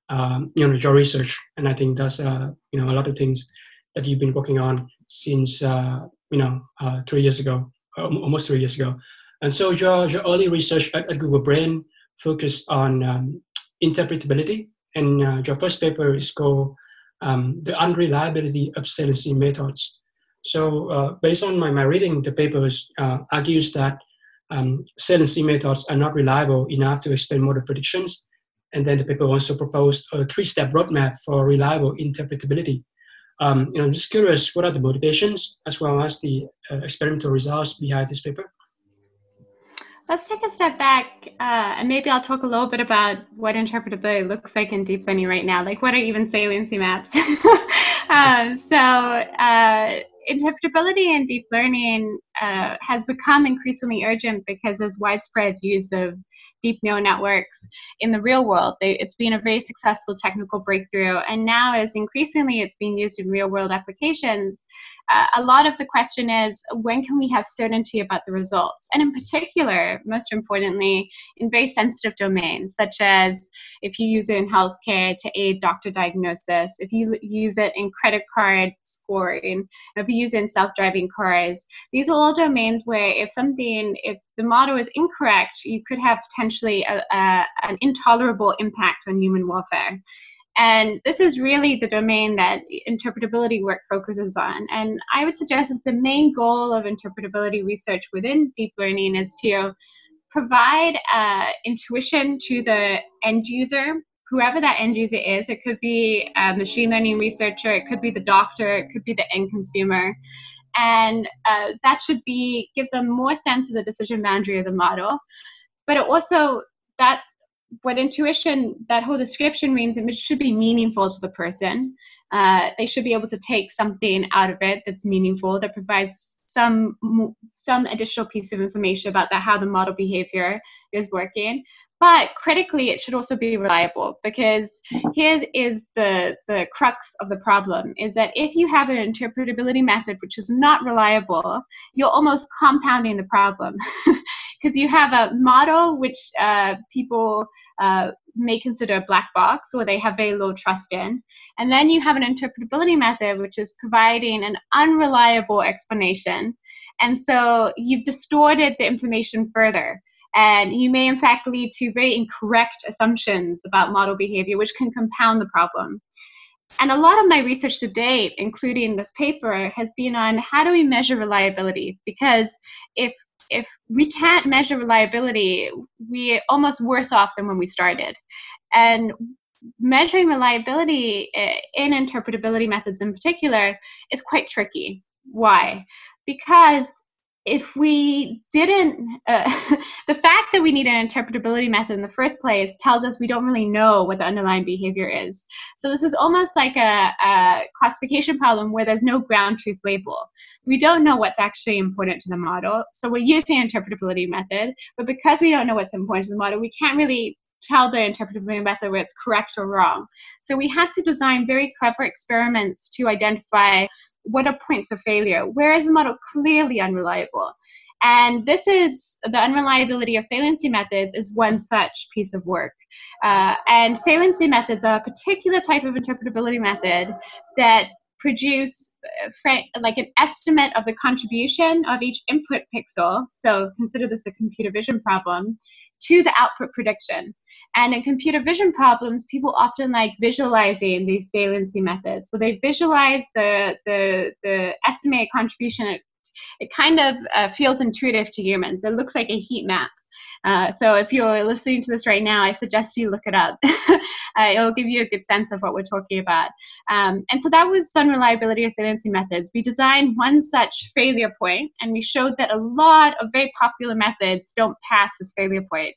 S1: um, you know your research, and I think that's uh, you know a lot of things that you've been working on since uh, you know uh, three years ago, almost three years ago. And so your your early research at, at Google Brain focused on um, interpretability, and uh, your first paper is called um, "The Unreliability of Saliency Methods." So uh, based on my, my reading, the paper uh, argues that um, saliency methods are not reliable enough to explain model predictions and then the paper also proposed a three-step roadmap for reliable interpretability. Um, you know, I'm just curious, what are the motivations as well as the uh, experimental results behind this paper?
S2: Let's take a step back uh, and maybe I'll talk a little bit about what interpretability looks like in deep learning right now. Like, what are even saliency maps? um, so, uh, interpretability in deep learning uh, has become increasingly urgent because there's widespread use of deep neural networks in the real world. They, it's been a very successful technical breakthrough, and now as increasingly it's being used in real world applications, uh, a lot of the question is when can we have certainty about the results? And in particular, most importantly, in very sensitive domains, such as if you use it in healthcare to aid doctor diagnosis, if you use it in credit card scoring, if you use it in self driving cars, these are all domains where if something, if the model is incorrect, you could have potentially a, a, an intolerable impact on human welfare. And this is really the domain that interpretability work focuses on. And I would suggest that the main goal of interpretability research within deep learning is to provide uh, intuition to the end user, whoever that end user is. It could be a machine learning researcher, it could be the doctor, it could be the end consumer. And uh, that should be give them more sense of the decision boundary of the model. But it also that what intuition that whole description means it should be meaningful to the person uh, they should be able to take something out of it that's meaningful that provides some some additional piece of information about that how the model behavior is working. But critically it should also be reliable because here is the the crux of the problem is that if you have an interpretability method which is not reliable you're almost compounding the problem because you have a model which uh, people uh, may consider a black box or they have very low trust in. And then you have an interpretability method which is providing an unreliable explanation. And so you've distorted the information further. And you may, in fact, lead to very incorrect assumptions about model behavior, which can compound the problem. And a lot of my research to date, including this paper, has been on how do we measure reliability? Because if if we can't measure reliability, we're almost worse off than when we started. And measuring reliability eh, in interpretability methods in particular is quite tricky. Why? Because if we didn't, uh, the fact that we need an interpretability method in the first place tells us we don't really know what the underlying behavior is. So this is almost like a, a classification problem where there's no ground truth label. We don't know what's actually important to the model. So we're using interpretability method, but because we don't know what's important to the model, we can't really tell the interpretability method where it's correct or wrong. So we have to design very clever experiments to identify what are points of failure? Where is the model clearly unreliable? And this is the unreliability of saliency methods is one such piece of work. Uh, and saliency methods are a particular type of interpretability method that produce uh, like an estimate of the contribution of each input pixel. So consider this a computer vision problem to the output prediction. And in computer vision problems, people often like visualizing these saliency methods. So they visualize the, the, the estimated contribution. It, it kind of uh, feels intuitive to humans. It looks like a heat map. Uh, so if you're listening to this right now, I suggest you look it up. uh, it'll give you a good sense of what we're talking about. Um, and so that was unreliability or saliency methods. We designed one such failure point, and we showed that a lot of very popular methods don't pass this failure point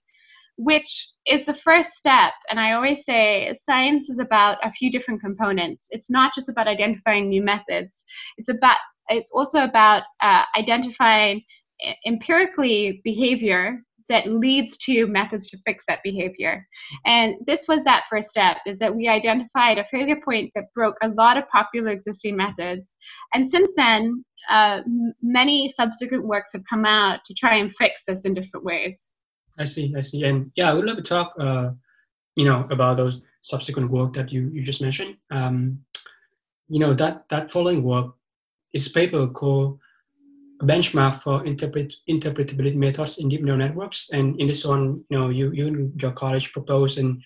S2: which is the first step. And I always say science is about a few different components. It's not just about identifying new methods. It's about it's also about uh, identifying empirically behavior that leads to methods to fix that behavior. And this was that first step is that we identified a failure point that broke a lot of popular existing methods. And since then, uh, many subsequent works have come out to try and fix this in different ways.
S1: I see, I see. And yeah, I would love to talk, uh, you know, about those subsequent work that you, you just mentioned. Um, you know, that, that following work is a paper called benchmark for interpret, interpretability methods in deep neural networks. And in this one, you know, you, you and your college propose an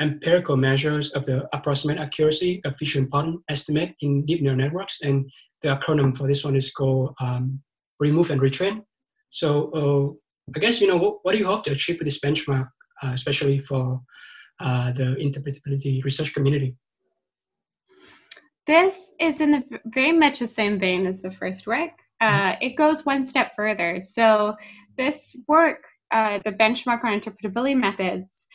S1: empirical measures of the approximate accuracy of feature pattern estimate in deep neural networks. And the acronym for this one is called um, remove and retrain. So uh, I guess, you know, what, what, do you hope to achieve with this benchmark, uh, especially for uh, the interpretability research community?
S2: This is in the very much the same vein as the first work. Uh, it goes one step further. So this work, uh, the benchmark on interpretability methods,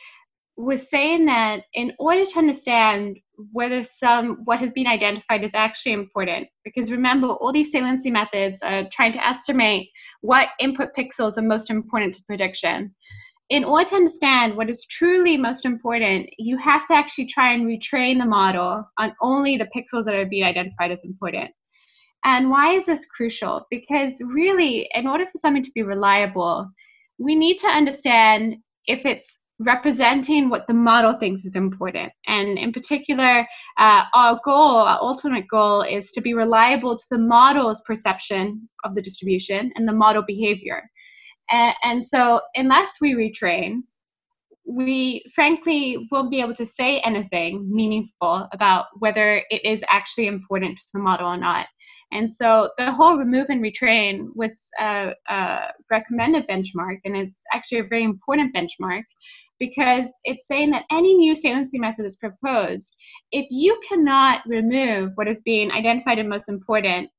S2: was saying that in order to understand whether some what has been identified is actually important, because remember all these saliency methods are trying to estimate what input pixels are most important to prediction. In order to understand what is truly most important, you have to actually try and retrain the model on only the pixels that are being identified as important. And why is this crucial? Because really, in order for something to be reliable, we need to understand if it's representing what the model thinks is important. And in particular, uh, our goal, our ultimate goal, is to be reliable to the model's perception of the distribution and the model behavior. And, and so, unless we retrain, we frankly won't be able to say anything meaningful about whether it is actually important to the model or not. And so the whole remove and retrain was a, a, recommended benchmark, and it's actually a very important benchmark because it's saying that any new saliency method is proposed. If you cannot remove what is being identified as most important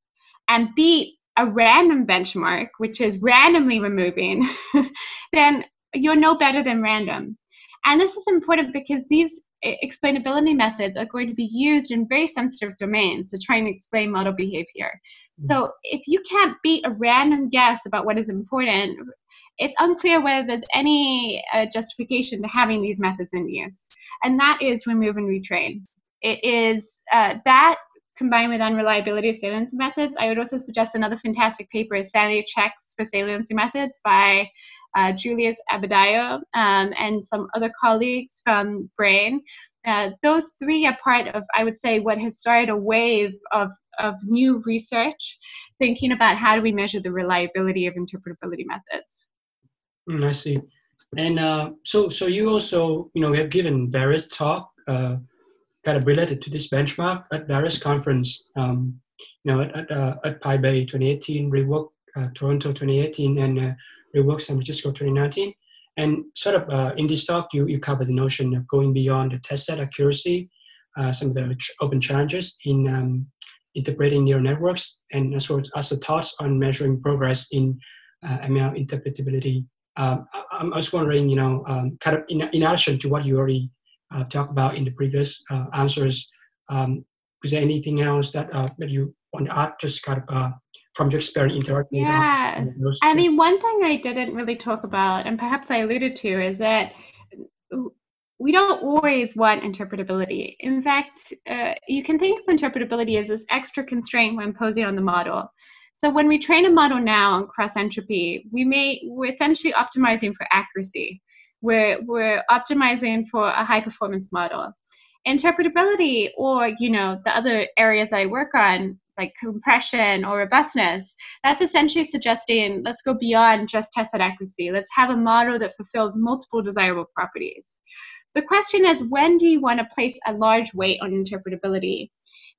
S2: and beat a random benchmark, which is randomly removing, then you're no better than random. And this is important because these explainability methods are going to be used in very sensitive domains to try and explain model behavior. So mm-hmm. if you can't beat a random guess about what is important, it's unclear whether there's any uh, justification to having these methods in use. And that is remove and retrain. It is uh, that combined with unreliability of saliency methods. I would also suggest another fantastic paper is sanity checks for saliency methods by uh, Julius Adebayo um, and some other colleagues from Brain. Uh, those three are part of, I would say, what has started a wave of, of new research thinking about how do we measure the reliability of interpretability methods.
S1: Mm, I see. And uh, so, so you also, you know, have given various talk uh, kind of related to this benchmark at various conference, um, you know, at, at, uh, at PyBay 2018, Rework uh, Toronto 2018, and uh, Rework San Francisco 2019. And sort of uh, in this talk, you, you cover the notion of going beyond the test set accuracy, uh, some of the ch- open challenges in um, interpreting neural networks, and as well as the thoughts on measuring progress in uh, ML interpretability. Um, I, I, was wondering, you know, um, kind of in, in addition to what you already uh, talked about in the previous uh, answers, um, was there anything else that, uh, that you want to add, just kind of from your experience interacting
S2: yeah. i mean one thing i didn't really talk about and perhaps i alluded to is that we don't always want interpretability. In fact uh, you can think of interpretability as this extra constraint when posing on the model. So when we train a model now on cross entropy we may we're essentially optimizing for accuracy. We're, we're optimizing for a high performance model. Interpretability or you know the other areas i work on like compression or robustness that's essentially suggesting let's go beyond just tested accuracy. Let's have a model that fulfills multiple desirable properties. The question is when do you want to place a large weight on interpretability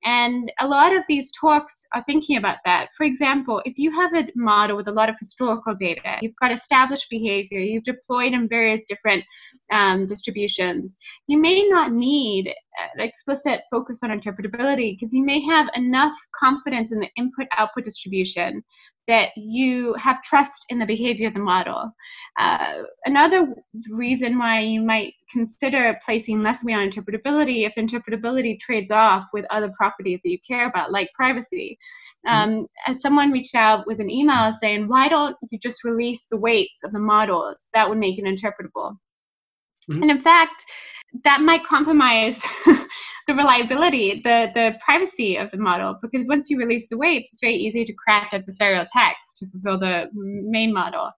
S2: and a lot of these talks are thinking about that. For example, if you have a model with a lot of historical data, you've got established behavior, you've deployed in various different um, distributions, you may not need an explicit focus on interpretability because you may have enough confidence in the input output distribution that you have trust in the behavior of the model. Uh, another reason why you might consider placing less weight on interpretability if interpretability trades off with other properties that you care about, like privacy. Mm-hmm. Um, as someone reached out with an email saying, why don't you just release the weights of the models? That would make it interpretable. Mm-hmm. And in fact, that might compromise the reliability, the, the privacy of the model, because once you release the weights, it's very easy to craft adversarial attacks to fulfill the main model.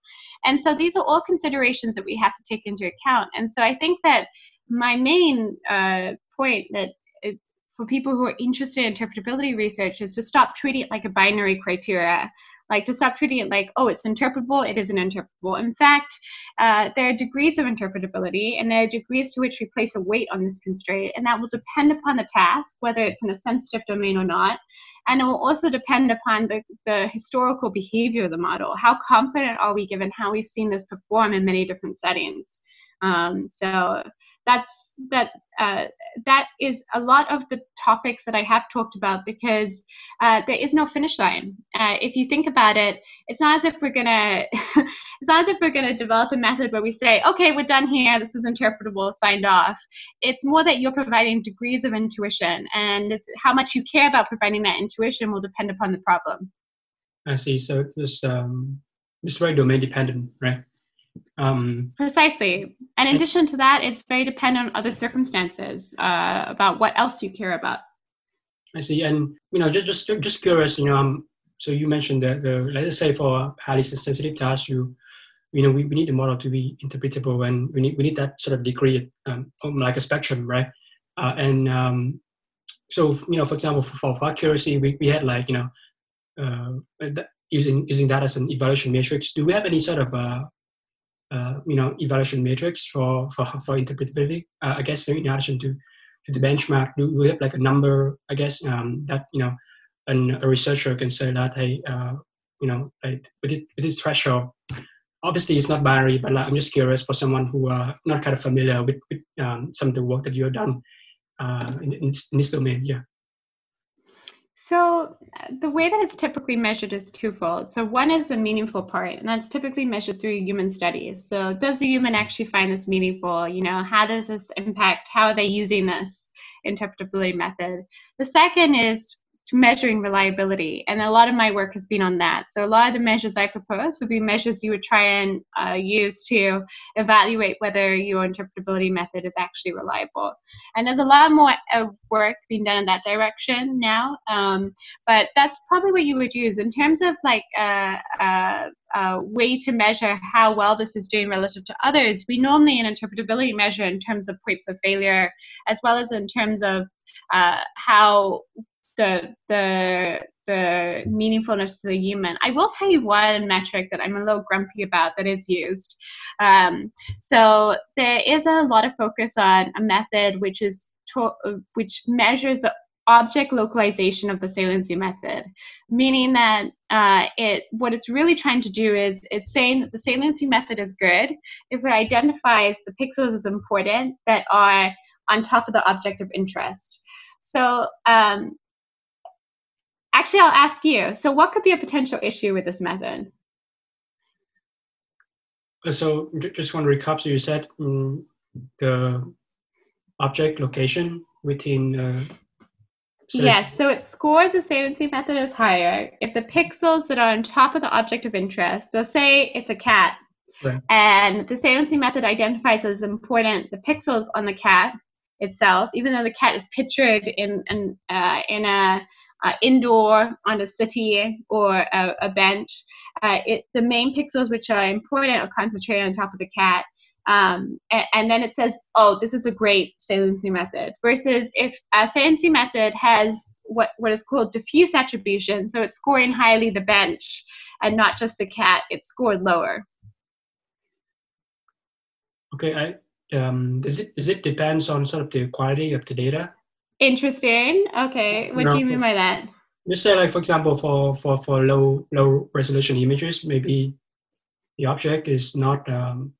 S2: And so these are all considerations that we have to take into account. And so I think that my main uh, point that it, for people who are interested in interpretability research is to stop treating it like a binary criteria like to stop treating it like, oh, it's interpretable, it isn't interpretable. In fact, uh, there are degrees of interpretability, and there are degrees to which we place a weight on this constraint, and that will depend upon the task, whether it's in a sensitive domain or not. And it will also depend upon the, the historical behavior of the model. How confident are we given how we've seen this perform in many different settings? Um, so that's that uh, that is a lot of the topics that I have talked about because uh, there is no finish line. Uh, if you think about it, it's not as if we're gonna it's not as if we're gonna develop a method where we say, okay, we're done here. This is interpretable, signed off. It's more that you're providing degrees of intuition, and how much you care about providing that intuition will depend upon the problem.
S1: I see. So it's um, it's very domain dependent, right?
S2: Um, Precisely. And in addition to that, it's very dependent on other circumstances uh, about what else you care about.
S1: I see. And you know, just just just curious. You know, um, so you mentioned that the let's say for highly sensitive tasks, you you know, we, we need the model to be interpretable, and we need we need that sort of degree, um, like a spectrum, right? Uh, and um, so you know, for example, for, for accuracy, we, we had like you know, uh, using using that as an evaluation matrix. Do we have any sort of uh, uh, you know evaluation matrix for for, for interpretability. Uh, I guess in addition to to the benchmark, do we have like a number? I guess um, that you know an, a researcher can say that hey, uh, you know, like, with, this, with this threshold. Obviously, it's not binary, but like, I'm just curious for someone who are not kind of familiar with, with um, some of the work that you've done uh, in, in this domain. Yeah.
S2: So, uh, the way that it's typically measured is twofold. So, one is the meaningful part, and that's typically measured through human studies. So, does the human actually find this meaningful? You know, how does this impact? How are they using this interpretability method? The second is measuring reliability. And a lot of my work has been on that. So a lot of the measures I propose would be measures you would try and uh, use to evaluate whether your interpretability method is actually reliable. And there's a lot more of work being done in that direction now. Um, but that's probably what you would use in terms of like a, a, a way to measure how well this is doing relative to others. We normally an interpretability measure in terms of points of failure, as well as in terms of uh, how the the the meaningfulness to the human. I will tell you one metric that I'm a little grumpy about that is used. Um, so there is a lot of focus on a method which is to, which measures the object localization of the saliency method, meaning that uh, it what it's really trying to do is it's saying that the saliency method is good if it identifies the pixels as important that are on top of the object of interest. So um, Actually, I'll ask you. So, what could be a potential issue with this method?
S1: So, just want to recap. So, you said um, the object location within. Uh,
S2: so yes, so it scores the saliency method as higher if the pixels that are on top of the object of interest. So, say it's a cat, right. and the saliency method identifies as important the pixels on the cat itself, even though the cat is pictured in in, uh, in a uh, indoor on a city or a, a bench. Uh, it, the main pixels which are important are concentrated on top of the cat. Um, and, and, then it says, oh, this is a great saliency method. Versus if a saliency method has what, what is called diffuse attribution, so it's scoring highly the bench and not just the cat, it's scored lower.
S1: Okay, I, um, does it depends on sort of the quality of the data?
S2: Interesting. Okay, what no, do you mean by that?
S1: Just say like for example for for for low low resolution images, maybe the object is not um,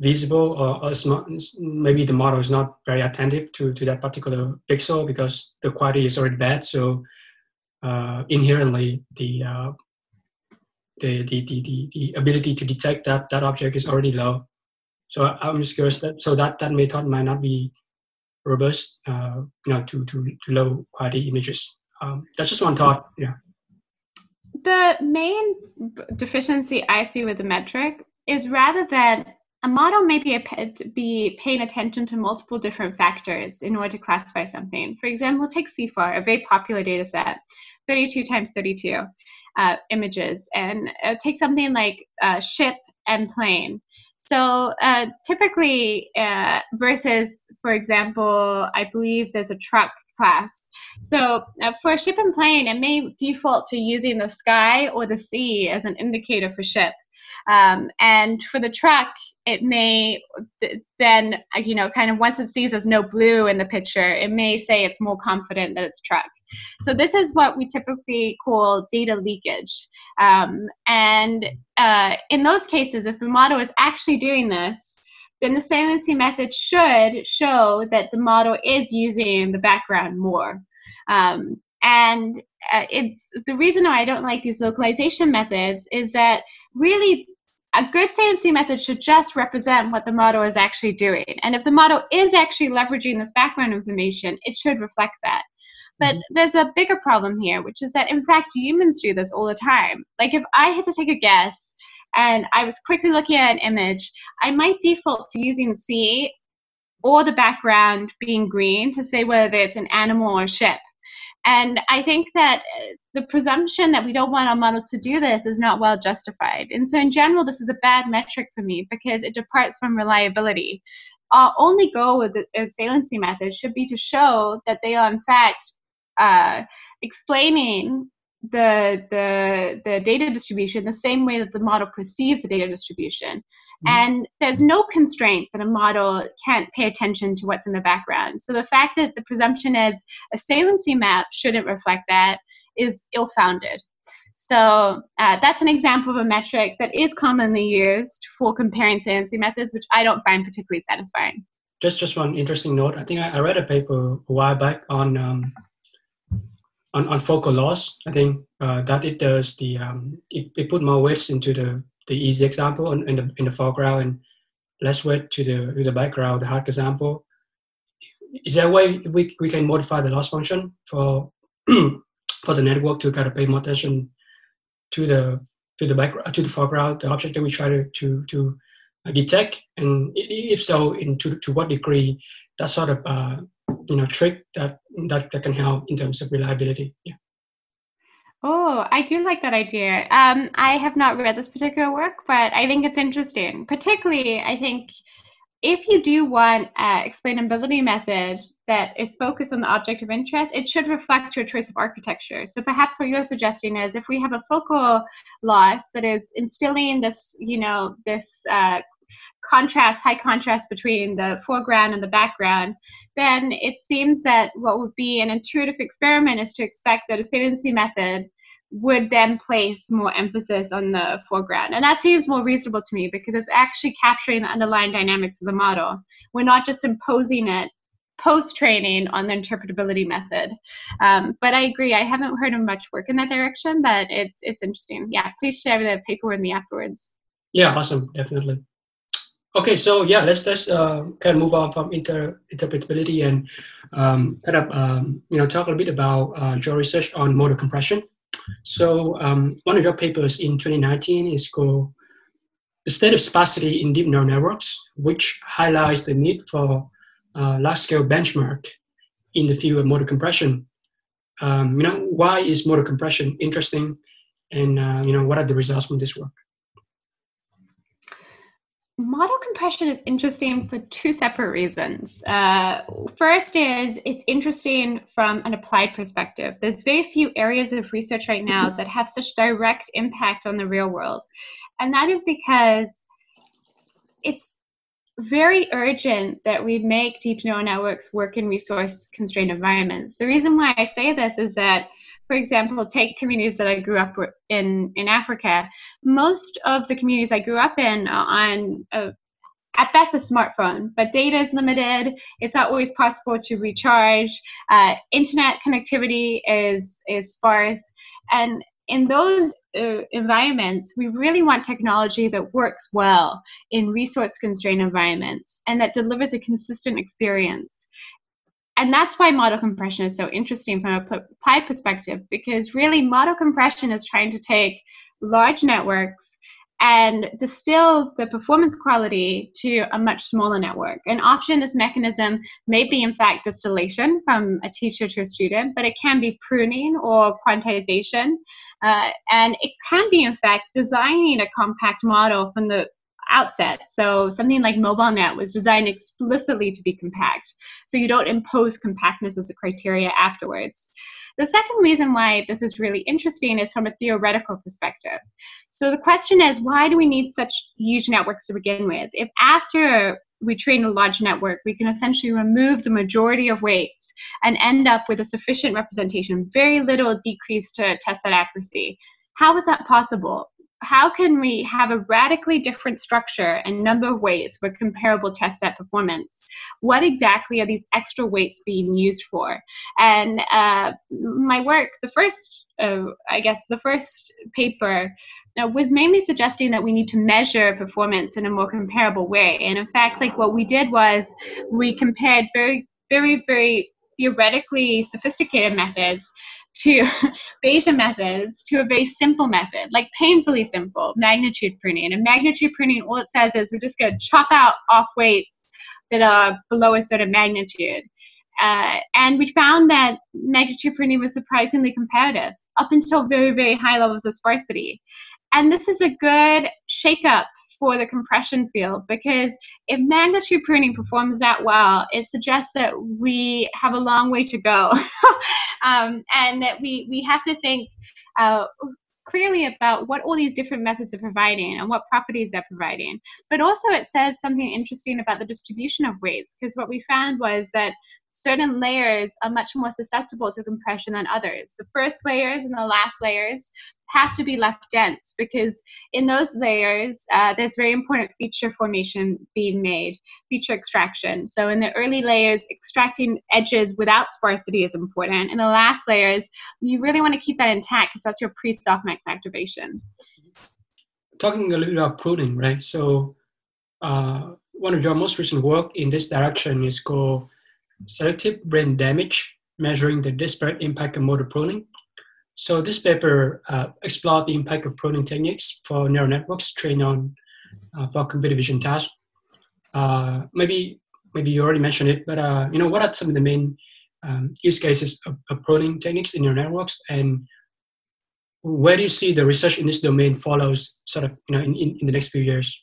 S1: visible or, or not, maybe the model is not very attentive to, to that particular pixel because the quality is already bad. So uh, inherently the, uh, the, the, the, the, the, ability to detect that, that object is already low. So I'm just curious that, so that, that method might not be robust, uh, you know, to, to, to low quality images. Um, that's just one thought. Yeah.
S2: The main deficiency I see with the metric is rather than a model may be, a, be paying attention to multiple different factors in order to classify something. For example, take CIFAR, a very popular data set, 32 times 32 uh, images, and uh, take something like uh, ship and plane. So uh, typically, uh, versus, for example, I believe there's a truck class. So uh, for ship and plane, it may default to using the sky or the sea as an indicator for ship. Um, and for the truck, it may th- then, you know, kind of once it sees there's no blue in the picture, it may say it's more confident that it's truck. So this is what we typically call data leakage. Um, and uh, in those cases, if the model is actually doing this, then the saliency method should show that the model is using the background more. Um, and uh, it's the reason why I don't like these localization methods is that really a good saliency method should just represent what the model is actually doing. And if the model is actually leveraging this background information, it should reflect that. But mm-hmm. there's a bigger problem here, which is that in fact humans do this all the time. Like if I had to take a guess and I was quickly looking at an image, I might default to using sea or the background being green to say whether it's an animal or a ship. And I think that uh, the presumption that we don't want our models to do this is not well justified. And so, in general, this is a bad metric for me because it departs from reliability. Our only goal with the saliency method should be to show that they are, in fact, uh, explaining the the the data distribution the same way that the model perceives the data distribution. Mm-hmm. and there's no constraint that a model can't pay attention to what's in the background. So the fact that the presumption is a saliency map shouldn't reflect that is ill-founded. So uh, that's an example of a metric that is commonly used for comparing saliency methods which i don't find particularly satisfying.
S1: Just just one interesting note. I think i, I read a paper a while back on um, on, on focal loss, I think uh, that it does the um, it, it put more weights into the the easy example in, in the in the foreground and less weight to the to the background, the hard example. Is there a way we, we can modify the loss function for for the network to kind of pay more attention to the to the background to the foreground, the object that we try to to, to detect, and if so, in to, to what degree that sort of uh, you know trick that that, that can help in terms of reliability yeah
S2: Oh, I do like that idea. Um, I have not read this particular work, but I think it's interesting. Particularly, I think if you do want an explainability method that is focused on the object of interest, it should reflect your choice of architecture. So perhaps what you're suggesting is if we have a focal loss that is instilling this, you know, this uh, contrast, high contrast between the foreground and the background, then it seems that what would be an intuitive experiment is to expect that a saliency method would then place more emphasis on the foreground. And that seems more reasonable to me because it's actually capturing the underlying dynamics of the model. We're not just imposing it post training on the interpretability method. Um, but I agree, I haven't heard of much work in that direction, but it's, it's interesting. Yeah, please share the paper with me afterwards.
S1: Yeah, awesome, definitely. Okay, so yeah, let's let's uh, kind of move on from inter interpretability and um, kind of um, you know talk a little bit about uh, your research on model compression. So um, one of your papers in 2019 is called "The State of Sparsity in Deep Neural Networks," which highlights the need for uh, large-scale benchmark in the field of model compression. Um, you know, why is model compression interesting, and uh, you know, what are the results from this work?
S2: Model compression is interesting for two separate reasons. Uh, first is it's interesting from an applied perspective. There's very few areas of research right now that have such direct impact on the real world. And that is because it's very urgent that we make deep neural networks work in resource constrained environments. The reason why I say this is that for example, take communities that I grew up in in Africa. Most of the communities I grew up in are on uh, at best a smartphone, but data is limited. It's not always possible to recharge. Uh, internet connectivity is is sparse, and in those uh, environments, we really want technology that works well in resource constrained environments and that delivers a consistent experience and that's why model compression is so interesting from a applied perspective because really model compression is trying to take large networks and distill the performance quality to a much smaller network. And often this mechanism may be in fact distillation from a teacher to a student, but it can be pruning or quantization. Uh, and it can be in fact designing a compact model from the outset. So something like MobileNet was designed explicitly to be compact. So you don't impose compactness as a criteria afterwards. The second reason why this is really interesting is from a theoretical perspective. So the question is, why do we need such huge networks to begin with? If after we train a large network, we can essentially remove the majority of weights and end up with a sufficient representation, very little decrease to test set accuracy. How is that possible? How can we have a radically different structure and number of weights with comparable test set performance? What exactly are these extra weights being used for? And uh, my work, the first, uh, I guess, the first paper uh, was mainly suggesting that we need to measure performance in a more comparable way. And in fact, like what we did was we compared very, very, very theoretically sophisticated methods to beta methods to a very simple method, like painfully simple, magnitude pruning. And magnitude pruning, all it says is we're just going to chop out off weights that are below a certain magnitude. Uh, and we found that magnitude pruning was surprisingly competitive up until very, very high levels of sparsity. And this is a good shakeup for the compression field because if magnitude pruning performs that well, it suggests that we have a long way to go, um, and that we we have to think. Uh, clearly about what all these different methods are providing and what properties they're providing. But also, it says something interesting about the distribution of weights, because what we found was that certain layers are much more susceptible to compression than others. The first layers and the last layers have to be left dense because in those layers, uh, there's very important feature formation being made, feature extraction. So in the early layers, extracting edges without sparsity is important. In the last layers, you really want to keep that intact because that's your pre-softmax activation.
S1: Talking a little about pruning, right? So uh, one of your most recent work in this direction is called selective brain damage, measuring the disparate impact of model pruning. So this paper uh, explored the impact of pruning techniques for neural networks trained on uh, for computer vision tasks. Uh, maybe maybe you already mentioned it, but uh, you know what are some of the main um, use cases of, of pruning techniques in neural networks, and where do you see the research in this domain follows sort of you know in, in, in the next few years?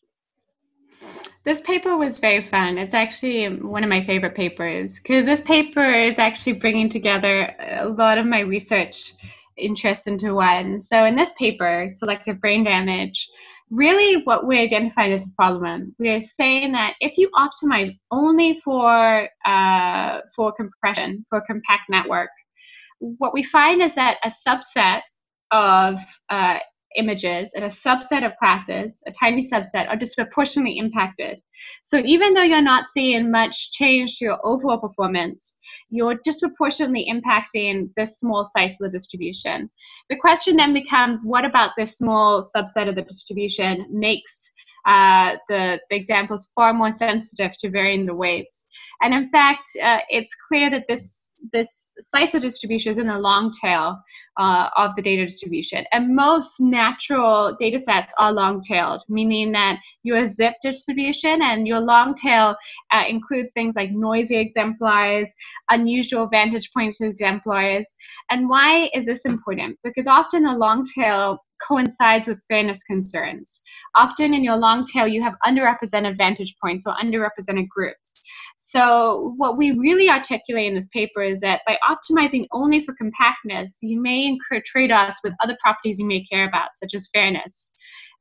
S2: This paper was very fun. It's actually one of my favorite papers because this paper is actually bringing together a lot of my research interests into one. So, in this paper, selective brain damage, really what we identified as a problem, we are saying that if you optimize only for uh, for compression, for compact network, what we find is that a subset of uh, images in a subset of classes, a tiny subset, are disproportionately impacted. So even though you're not seeing much change to your overall performance, you're disproportionately impacting this small slice of the distribution. The question then becomes what about this small subset of the distribution makes uh, the, the example is far more sensitive to varying the weights. And in fact, uh, it's clear that this, this slice of distribution is in the long tail uh, of the data distribution. And most natural data sets are long tailed, meaning that your Zipf distribution and your long tail uh, includes things like noisy exemplars, unusual vantage point exemplars. And why is this important? Because often the long tail coincides with fairness concerns. Often in your long tail, you have underrepresented vantage points or underrepresented groups. So, what we really articulate in this paper is that by optimizing only for compactness, you may incur trade offs with other properties you may care about, such as fairness.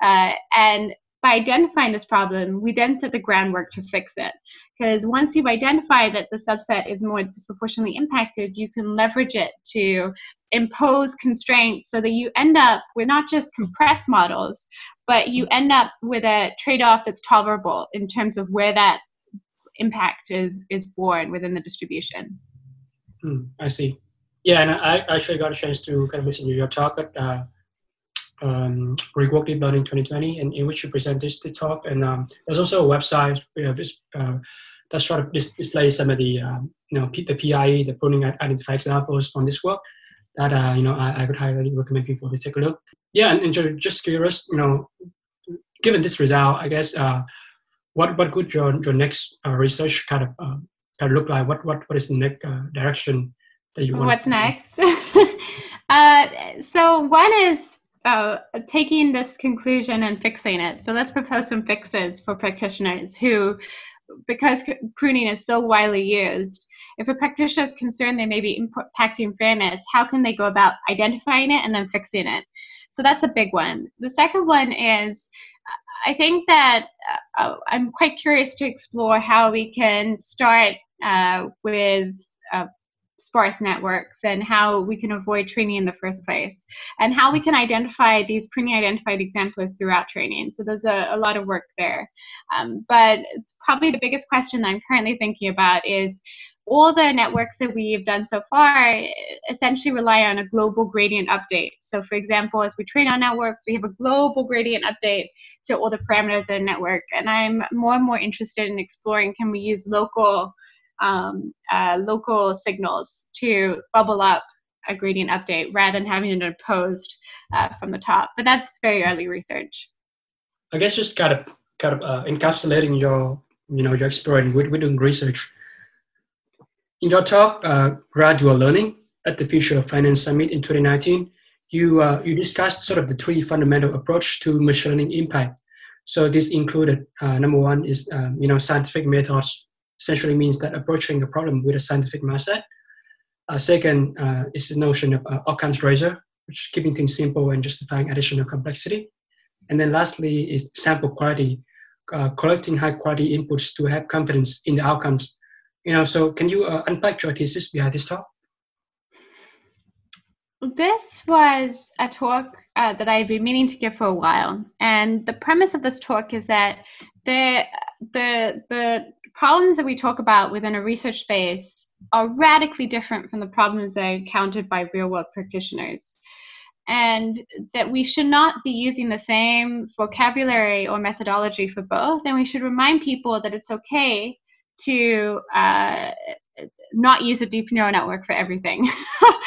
S2: Uh, and by identifying this problem, we then set the groundwork to fix it. Because once you've identified that the subset is more disproportionately impacted, you can leverage it to impose constraints so that you end up with not just compressed models, but you end up with a trade off that's tolerable in terms of where that impact is, is born within the distribution.
S1: Hmm, I see. Yeah, and I actually got a chance to kind of listen to your talk at uh, um, Rework Deep Learning 2020, and in which you presented this, talk. And um, there's also a website uh, that sort of dis- displays some of the um, you know the PIE, the pruning identify examples from this work. That uh, you know I, I, would highly recommend people to take a look. Yeah, and, and just curious, you know, given this result, I guess uh, what what could your your next uh, research kind of uh, kind of look like? What what what is the next uh, direction that you want?
S2: What's next? so one is uh, taking this conclusion and fixing it. So let's propose some fixes for practitioners who, because pruning is so widely used, if a practitioner is concerned they may be impacting fairness, how can they go about identifying it and then fixing it? So that's a big one. The second one is I think that uh, I'm quite curious to explore how we can start uh, with uh, sparse networks and how we can avoid training in the first place and how we can identify these pre-identified exemplars throughout training so there's a, a lot of work there um, but probably the biggest question that i'm currently thinking about is all the networks that we've done so far essentially rely on a global gradient update. So, for example, as we train our networks, we have a global gradient update to all the parameters in the network. And I'm more and more interested in exploring can we use local um, uh, local signals to bubble up a gradient update rather than having it imposed uh, from the top. But that's very early research.
S1: I guess just kind of kind of uh, encapsulating your you know your experience with, with doing research. In your talk, uh, gradual learning at the Future of Finance Summit in 2019, you uh, you discussed sort of the three fundamental approach to machine learning impact. So this included uh, number one is um, you know scientific methods essentially means that approaching a problem with a scientific mindset. Uh, second uh, is the notion of uh, razor, which is keeping things simple and justifying additional complexity. And then lastly is sample quality, uh, collecting high quality inputs to have confidence in the outcomes. You know, so can you uh, unpack your thesis behind this talk?
S2: This was a talk uh, that I've been meaning to give for a while, and the premise of this talk is that the the the problems that we talk about within a research space are radically different from the problems that are encountered by real world practitioners. And that we should not be using the same vocabulary or methodology for both. And we should remind people that it's okay to uh, not use a deep neural network for everything.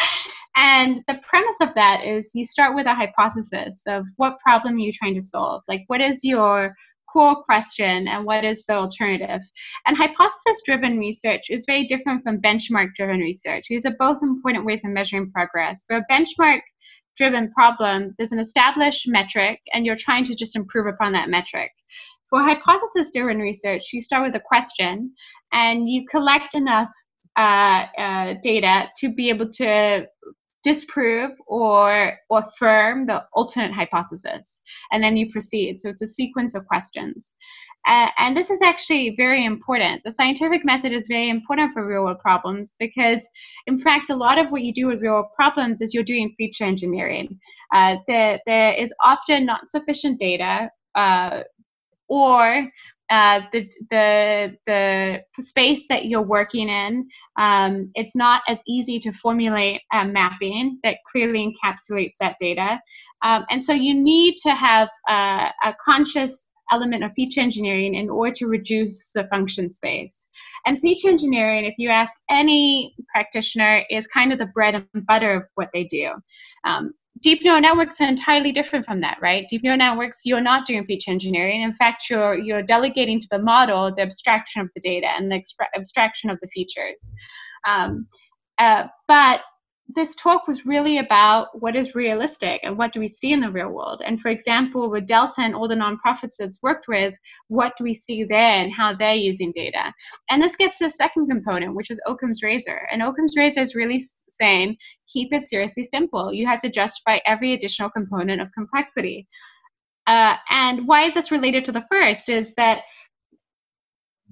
S2: and the premise of that is you start with a hypothesis of what problem are you trying to solve? Like, what is your core question and what is the alternative. And hypothesis driven research is very different from benchmark driven research. These are both important ways of measuring progress. For a benchmark driven problem, there's an established metric and you're trying to just improve upon that metric. For hypothesis driven research, you start with a question and you collect enough uh, uh, data to be able to disprove or, or affirm the alternate hypothesis. And then you proceed. So it's a sequence of questions. Uh, and this is actually very important. The scientific method is very important for real world problems because, in fact, a lot of what you do with real world problems is you're doing feature engineering. Uh, there, there is often not sufficient data. Uh, or uh, the the the space that you're working in, um, it's not as easy to formulate a mapping that clearly encapsulates that data, um, and so you need to have a, a conscious element of feature engineering in order to reduce the function space. And feature engineering, if you ask any practitioner, is kind of the bread and butter of what they do. Um, deep neural networks are entirely different from that, right? Deep neural networks, you're not doing feature engineering. In fact, you're you're delegating to the model the abstraction of the data and the extra- abstraction of the features. Um, uh, but this talk was really about what is realistic and what do we see in the real world. And for example, with Delta and all the nonprofits that's worked with, what do we see there and how they're using data? And this gets to the second component, which is Occam's razor. And Occam's razor is really saying keep it seriously simple. You have to justify every additional component of complexity. Uh, and why is this related to the first? Is that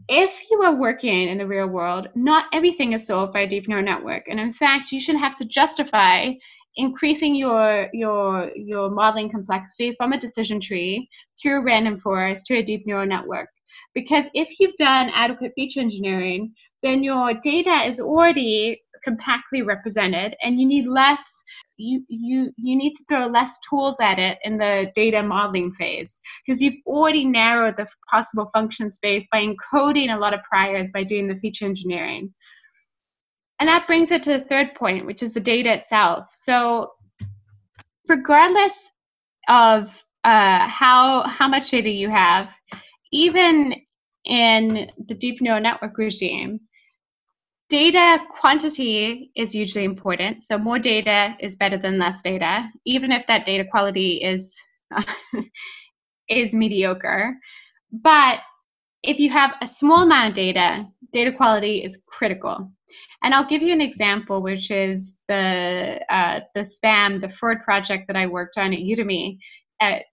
S2: if you are working in the real world, not everything is solved by a deep neural network. And in fact, you shouldn't have to justify increasing your your your modeling complexity from a decision tree to a random forest to a deep neural network. Because if you've done adequate feature engineering, then your data is already compactly represented and you need less you you you need to throw less tools at it in the data modeling phase because you've already narrowed the possible function space by encoding a lot of priors by doing the feature engineering. And that brings it to the third point which is the data itself. So regardless of uh, how how much data you have even in the deep neural network regime data quantity is usually important. So more data is better than less data, even if that data quality is is mediocre. But if you have a small amount of data, data quality is critical. And I'll give you an example, which is the uh, the spam, the fraud project that I worked on at Udemy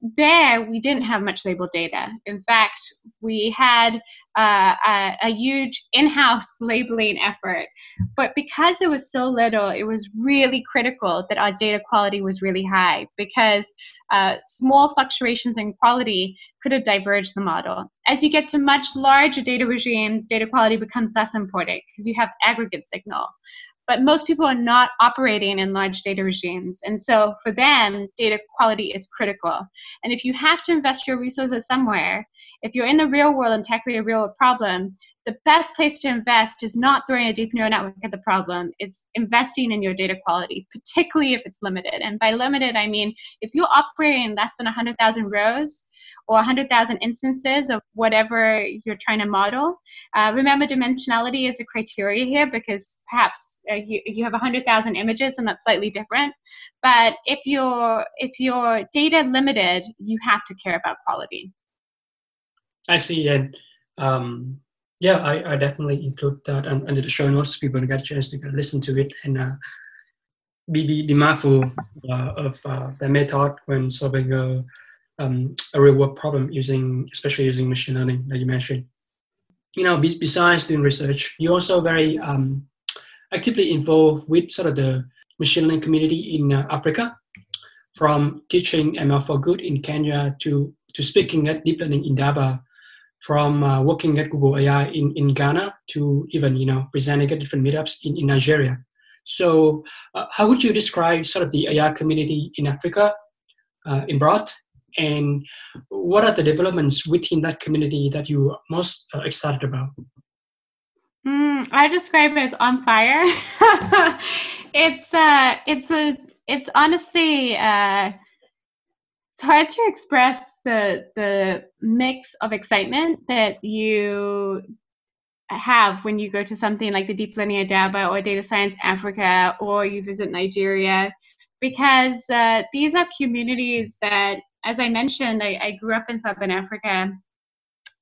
S2: there we didn't have much labeled data. In fact, we had uh, a, a, huge in-house labeling effort, but because it was so little, it was really critical that our data quality was really high because uh, small fluctuations in quality could have diverged the model. As you get to much larger data regimes, data quality becomes less important because you have aggregate signal but most people are not operating in large data regimes. And so for them, data quality is critical. And if you have to invest your resources somewhere, if you're in the real world and tackling a real problem, the best place to invest is not throwing a deep neural network at the problem. It's investing in your data quality, particularly if it's limited. And by limited, I mean if you're operating less than 100,000 rows, or 100,000 instances of whatever you're trying to model. Uh, remember, dimensionality is a criteria here because perhaps uh, you, you have 100,000 images and that's slightly different. But if you're if you're data limited, you have to care about quality.
S1: I see, and um, yeah, I, I definitely include that under the show notes. People get a chance to listen to it and uh, be, be, be mindful uh, of uh, the method when solving a um, a real world problem using, especially using machine learning that you mentioned. You know, besides doing research, you're also very um, actively involved with sort of the machine learning community in uh, Africa, from teaching ML for Good in Kenya to, to speaking at deep learning Indaba, from uh, working at Google AI in, in Ghana to even, you know, presenting at different meetups in, in Nigeria. So uh, how would you describe sort of the AI community in Africa uh, in broad and what are the developments within that community that you are most uh, excited about?
S2: Mm, I describe it as on fire. it's uh, it's a, it's honestly, uh, it's hard to express the the mix of excitement that you have when you go to something like the Deep Learning Daba or Data Science Africa or you visit Nigeria, because uh, these are communities that as I mentioned, I, I grew up in Southern Africa.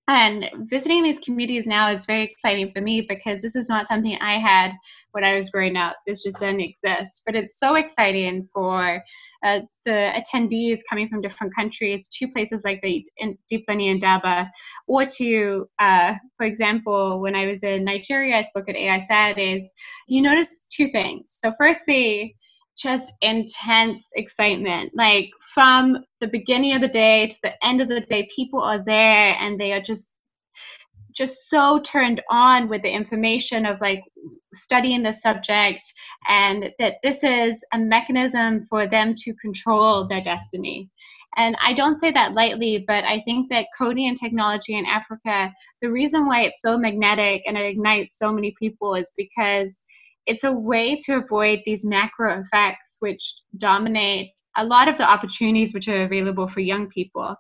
S2: And visiting these communities now is very exciting for me because this is not something I had when I was growing up. This just didn't exist. But it's so exciting for uh, the attendees coming from different countries to places like the Deep Learning Indaba, or to, uh, for example, when I was in Nigeria, I spoke at AI Saturdays. You notice two things. So, firstly, just intense excitement. Like from the beginning of the day to the end of the day, people are there and they are just just so turned on with the information of like studying the subject and that this is a mechanism for them to control their destiny. And I don't say that lightly, but I think that coding and technology in Africa, the reason why it's so magnetic and it ignites so many people is because it's a way to avoid these macro effects which dominate a lot of the opportunities which are available for young people.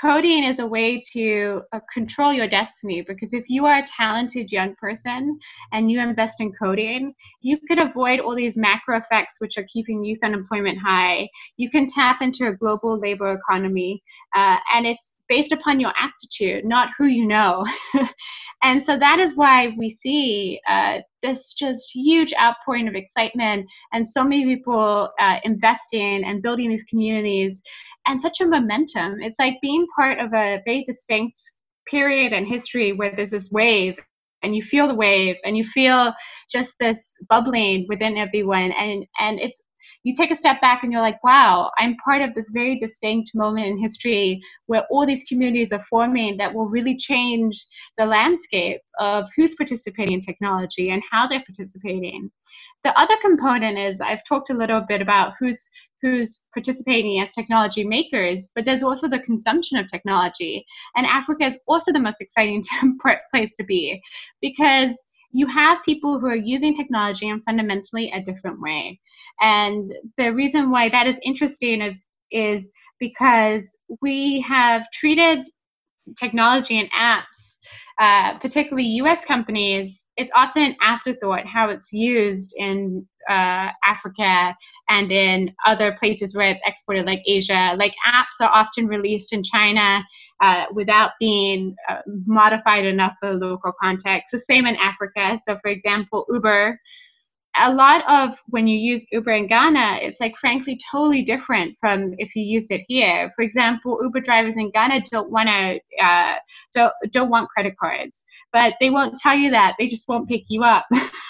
S2: coding is a way to uh, control your destiny because if you are a talented young person and you invest in coding, you can avoid all these macro effects which are keeping youth unemployment high. You can tap into a global labor economy, uh, and it's based upon your aptitude, not who you know. and so that is why we see uh, this just huge outpouring of excitement and so many people uh, investing and building these communities and such a momentum. It's like being part of a very distinct period in history where there's this wave and you feel the wave and you feel just this bubbling within everyone and and it's you take a step back and you're like wow i'm part of this very distinct moment in history where all these communities are forming that will really change the landscape of who's participating in technology and how they're participating the other component is I've talked a little bit about who's who's participating as technology makers, but there's also the consumption of technology. And Africa is also the most exciting place to be because you have people who are using technology in fundamentally a different way. And the reason why that is interesting is is because we have treated technology and apps uh, particularly US companies, it's often an afterthought how it's used in uh, Africa and in other places where it's exported, like Asia. Like apps are often released in China uh, without being uh, modified enough for local context. The same in Africa. So, for example, Uber a lot of when you use Uber in Ghana, it's like frankly totally different from if you use it here. For example, Uber drivers in Ghana don't want to uh, don't don't want credit cards, but they won't tell you that. They just won't pick you up.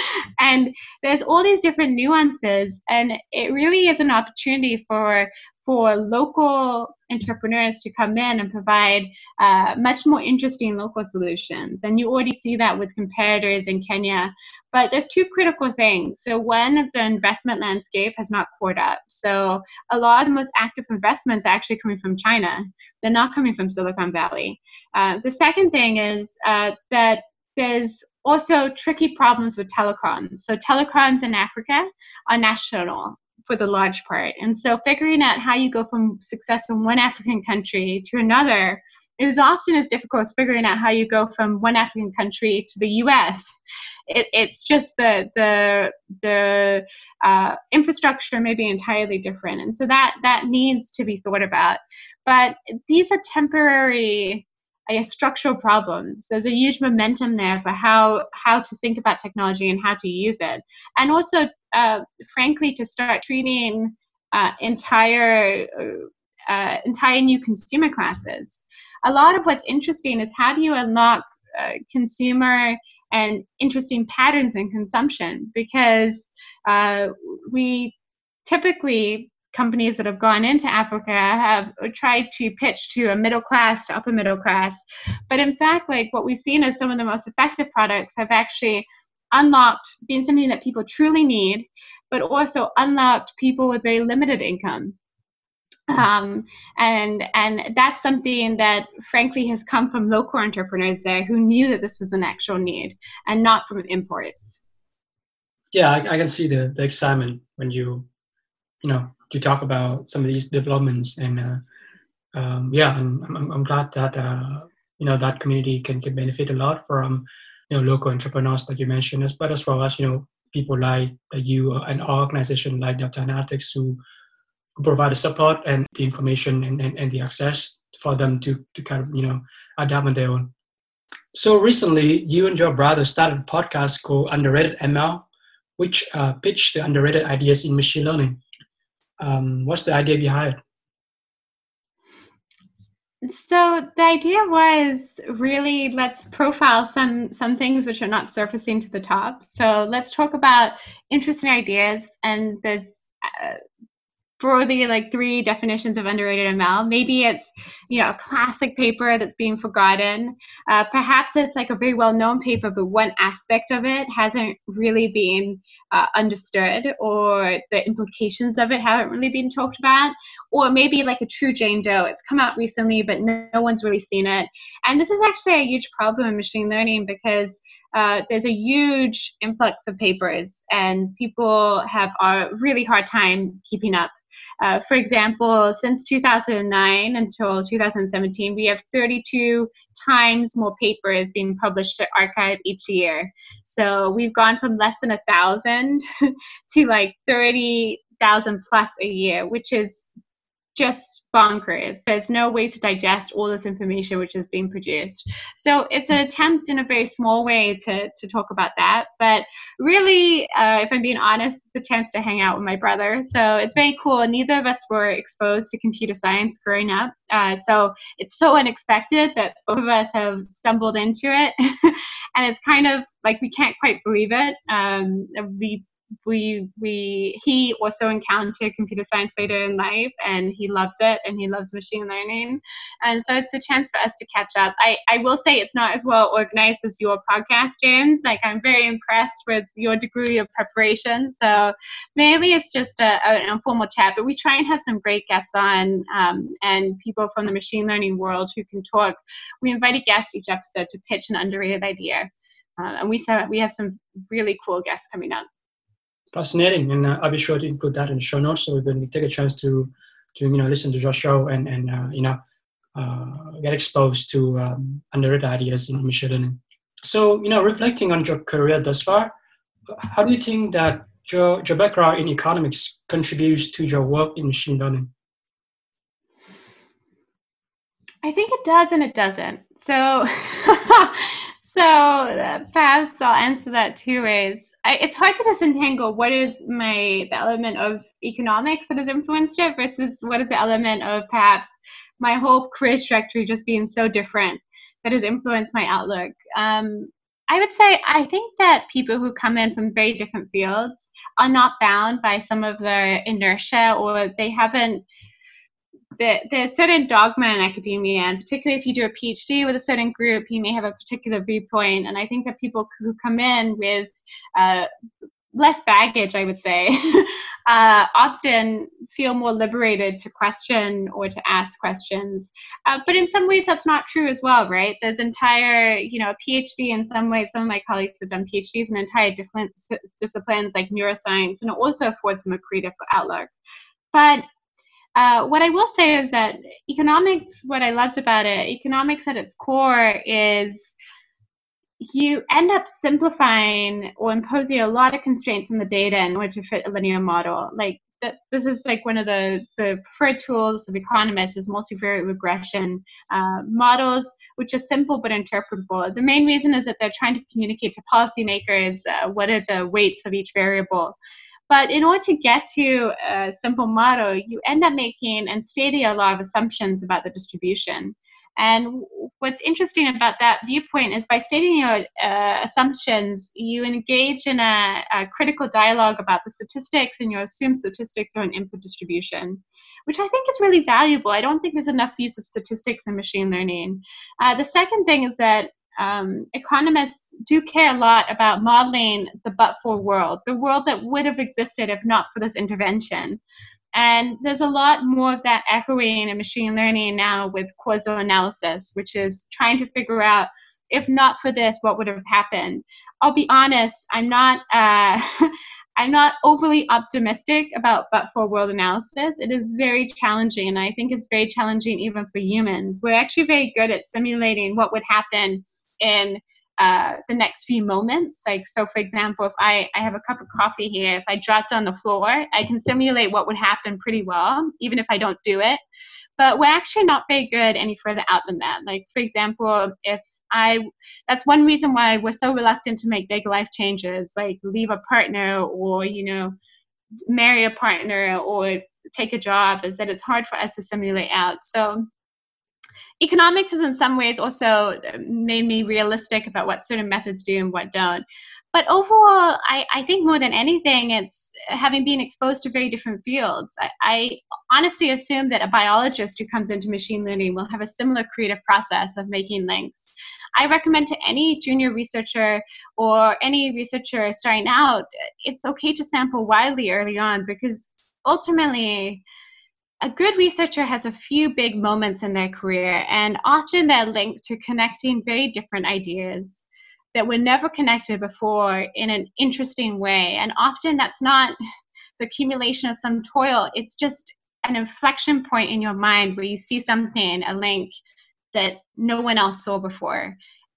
S2: and there's all these different nuances, and it really is an opportunity for for local entrepreneurs to come in and provide uh, much more interesting local solutions. And you already see that with competitors in Kenya. But there's two critical things. So, one, the investment landscape has not caught up. So, a lot of the most active investments are actually coming from China, they're not coming from Silicon Valley. Uh, the second thing is uh, that there's also tricky problems with telecoms. So telecoms in Africa are national for the large part. And so figuring out how you go from success in one African country to another is often as difficult as figuring out how you go from one African country to the U.S. It, it's just the the the uh, infrastructure may be entirely different, and so that that needs to be thought about. But these are temporary I guess, structural problems. There's a huge momentum there for how how to think about technology and how to use it, and also, uh, frankly, to start treating uh, entire uh, uh entire new consumer classes. A lot of what's interesting is how do you unlock uh, consumer and interesting patterns in consumption because uh, we typically companies that have gone into Africa have tried to pitch to a middle class to upper middle class. But in fact, like what we've seen is some of the most effective products have actually unlocked being something that people truly need, but also unlocked people with very limited income. Um, and and that's something that frankly has come from local entrepreneurs there who knew that this was an actual need and not from imports.
S1: Yeah, I, I can see the, the excitement when you you know to talk about some of these developments. And uh, um, yeah I'm, I'm, I'm, glad that uh, you know that community can, can benefit a lot from you know local entrepreneurs like you mentioned as but as well as you know people like you and organization like Delta Analytics who, who provide the support and the information and, and, and the access for them to, to kind of you know adapt on their own. So recently you and your brother started a podcast called underrated ml which uh, pitched the underrated ideas in machine learning um, what's the idea behind
S2: so the idea was really let's profile some some things which are not surfacing to the top. So let's talk about interesting ideas and there's uh, broadly like three definitions of underrated ML. Maybe it's you know a classic paper that's being forgotten. Uh, perhaps it's like a very well known paper, but one aspect of it hasn't really been uh, understood, or the implications of it haven't really been talked about. Or maybe like a true Jane Doe. It's come out recently, but no one's really seen it. And this is actually a huge problem in machine learning because uh, there's a huge influx of papers, and people have a really hard time keeping up. Uh, for example, since 2009 until 2017, we have 32 times more papers being published at arXiv each year. So we've gone from less than a thousand to like 30,000 plus a year, which is just bonkers. There's no way to digest all this information which is being produced. So it's an attempt in a very small way to, to talk about that. But really, uh, if I'm being honest, it's a chance to hang out with my brother. So it's very cool. Neither of us were exposed to computer science growing up. Uh, so it's so unexpected that both of us have stumbled into it. and it's kind of like we can't quite believe it. Um, we we we he also encountered computer science later in life and he loves it and he loves machine learning. And so it's a chance for us to catch up. I i will say it's not as well organized as your podcast james. Like i'm very impressed with your degree of preparation. So maybe it's just a, an informal chat but we try and have some great guests on um, and people from the machine learning world who can talk. We invite a guest each episode to pitch an underrated idea. Uh, and we we have some really cool guests coming up
S1: fascinating, and uh, I'll be sure to include that in the show notes so when we take a chance to to you know listen to your show and and uh, you know uh, get exposed to um, underrated ideas in machine learning. So you know, reflecting on your career thus far, how do you think that your your background in economics contributes to your work in machine learning?
S2: I think it does and it doesn't. So So perhaps I'll answer that two ways. I, it's hard to disentangle what is my the element of economics that has influenced it versus what is the element of perhaps my whole career trajectory just being so different that has influenced my outlook. Um, I would say I think that people who come in from very different fields are not bound by some of the inertia or they haven't the, there's certain dogma in academia, and particularly if you do a PhD with a certain group, you may have a particular viewpoint. And I think that people who come in with uh, less baggage, I would say, uh, often feel more liberated to question or to ask questions. Uh, but in some ways, that's not true as well, right? There's entire, you know, a PhD in some ways, some of my colleagues have done PhDs in entire different disciplines like neuroscience, and it also affords them a creative outlook. But uh, what I will say is that economics, what I loved about it, economics at its core is you end up simplifying or imposing a lot of constraints on the data in order to fit a linear model. Like this is like one of the, the preferred tools of economists is multivariate regression uh, models, which are simple but interpretable. The main reason is that they're trying to communicate to policymakers uh, what are the weights of each variable. But in order to get to a simple model, you end up making and stating a lot of assumptions about the distribution. And what's interesting about that viewpoint is by stating your uh, assumptions, you engage in a, a, critical dialogue about the statistics and you assume statistics are an input distribution, which I think is really valuable. I don't think there's enough use of statistics in machine learning. Uh, the second thing is that um, economists do care a lot about modeling the but for world, the world that would have existed if not for this intervention. And there's a lot more of that echoing in machine learning now with causal analysis, which is trying to figure out if not for this, what would have happened. I'll be honest, I'm not. Uh, I'm not overly optimistic about but for world analysis. It is very challenging, and I think it's very challenging even for humans. We're actually very good at simulating what would happen in uh, the next few moments. Like, so for example, if I, I have a cup of coffee here, if I dropped on the floor, I can simulate what would happen pretty well, even if I don't do it. But we're actually not very good any further out than that. Like, for example, if I, that's one reason why we're so reluctant to make big life changes, like leave a partner or, you know, marry a partner or take a job, is that it's hard for us to simulate out. So, economics has in some ways also made me realistic about what certain methods do and what don't. But overall, I, I think more than anything, it's having been exposed to very different fields. I, I honestly assume that a biologist who comes into machine learning will have a similar creative process of making links. I recommend to any junior researcher or any researcher starting out, it's okay to sample widely early on because ultimately, a good researcher has a few big moments in their career, and often they're linked to connecting very different ideas. that were never connected before in an interesting way. And often that's not the accumulation of some toil, it's just an inflection point in your mind where you see something, a link that no one else saw before.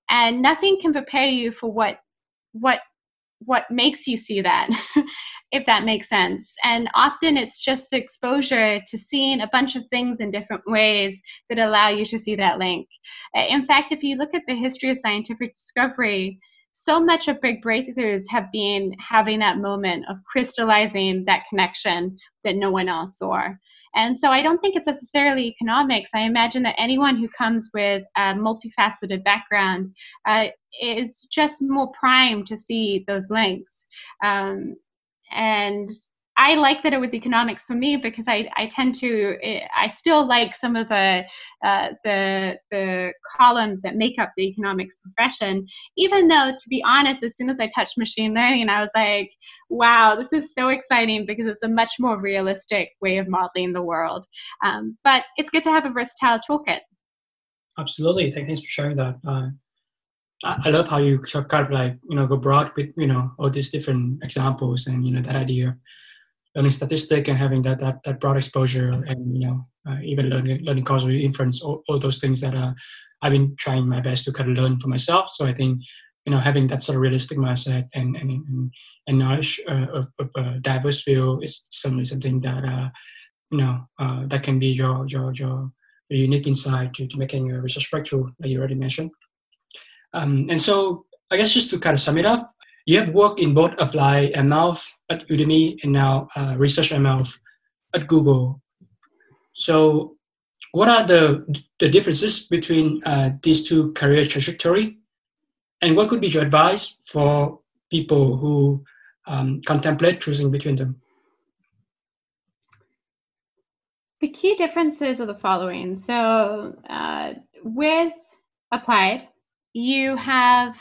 S2: And nothing can prepare you for what what what makes you see that if that makes sense. And often it's just the exposure to seeing a bunch of things in different ways that allow you to see that link. In fact if you look at the history of scientific discovery so much of big breakthroughs have been having that moment of crystallizing that connection that no one else saw. And so I don't think it's necessarily economics. I imagine that anyone who comes with a multifaceted background uh, is just more primed to see those links. Um, and I like that it was economics for me because I, I tend to eh, I still like some of the uh, the the columns that make up the economics profession. Even though, to be honest, as soon as I touched machine learning, I was like, wow, this is so exciting because it's a much more realistic way of modeling the world. Um, but it's good to have a versatile toolkit.
S1: Absolutely, thanks for sharing that. Uh, I love how you kind of like you know go broad with you know all these different examples and you know that idea learning statistic and having that that, that broad exposure and you know uh, even learning learning causal inference all, all those things that uh, I've been trying my best to kind of learn for myself. So I think you know having that sort of realistic mindset and and and, and knowledge uh, of, of a diverse field is certainly something that uh, you know uh, that can be your your your, unique insight to, to making your research breakthrough that you already mentioned. Um, and so I guess just to kind of sum it up, you have worked in both Applied ML at Udemy and now uh, Research ML at Google. So, what are the the differences between uh, these two career trajectory, and what could be your advice for people who um, contemplate choosing between them?
S2: The key differences are the following. So, uh, with Applied, you have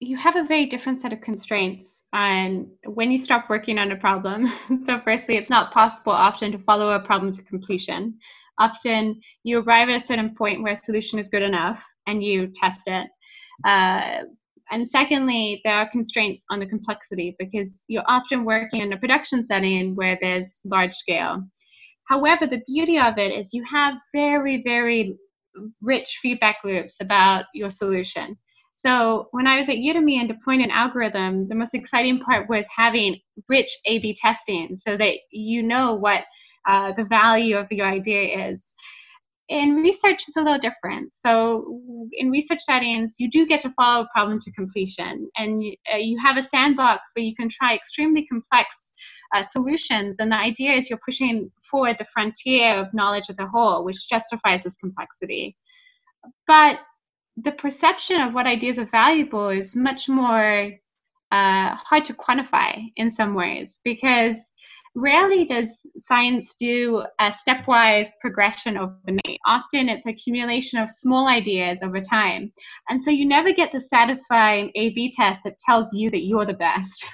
S2: you have a very different set of constraints on when you stop working on a problem. so, firstly, it's not possible often to follow a problem to completion. Often, you arrive at a certain point where a solution is good enough and you test it. Uh, and secondly, there are constraints on the complexity because you're often working in a production setting where there's large scale. However, the beauty of it is you have very, very rich feedback loops about your solution. So when I was at Udemy and deploying an algorithm, the most exciting part was having rich A/B testing, so that you know what uh, the value of your idea is. In research, it's a little different. So in research settings, you do get to follow a problem to completion, and you, uh, you have a sandbox where you can try extremely complex uh, solutions. And the idea is you're pushing forward the frontier of knowledge as a whole, which justifies this complexity. But the perception of what ideas are valuable is much more uh, hard to quantify in some ways because rarely does science do a stepwise progression overnight. Often it's accumulation of small ideas over time. And so you never get the satisfying A B test that tells you that you're the best.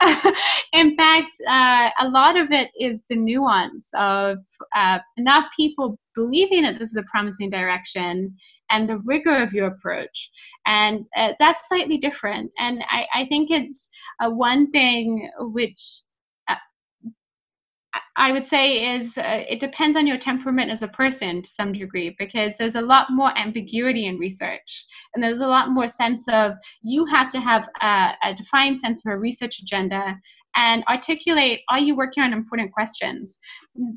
S2: In fact, uh, a lot of it is the nuance of uh, enough people believing that this is a promising direction and the rigor of your approach. And uh, that's slightly different. And I, I think it's uh, one thing which uh, I would say is uh, it depends on your temperament as a person to some degree because there's a lot more ambiguity in research and there's a lot more sense of you have to have a, a defined sense of a research agenda and articulate are you working on important questions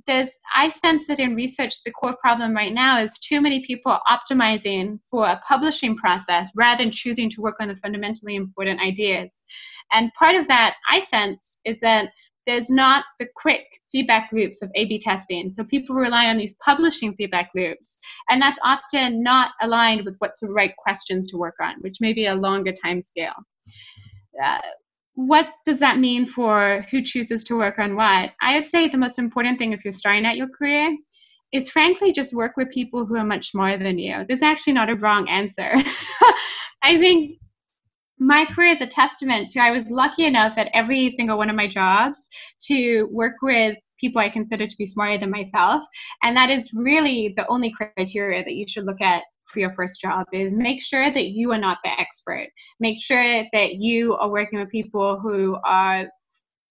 S2: there's i sense that in research the core problem right now is too many people optimizing for a publishing process rather than choosing to work on the fundamentally important ideas and part of that i sense is that there's not the quick feedback loops of A B testing. So people rely on these publishing feedback loops. And that's often not aligned with what's the right questions to work on, which may be a longer time scale. Uh, what does that mean for who chooses to work on what? I would say the most important thing if you're starting out your career is frankly just work with people who are much more than you. There's actually not a wrong answer. I think my career is a testament to I was lucky enough at every single one of my jobs to work with people I consider to be smarter than myself. And that is really the only criteria that you should look at for your first job is make sure that you are not the expert. Make sure that you are working with people who are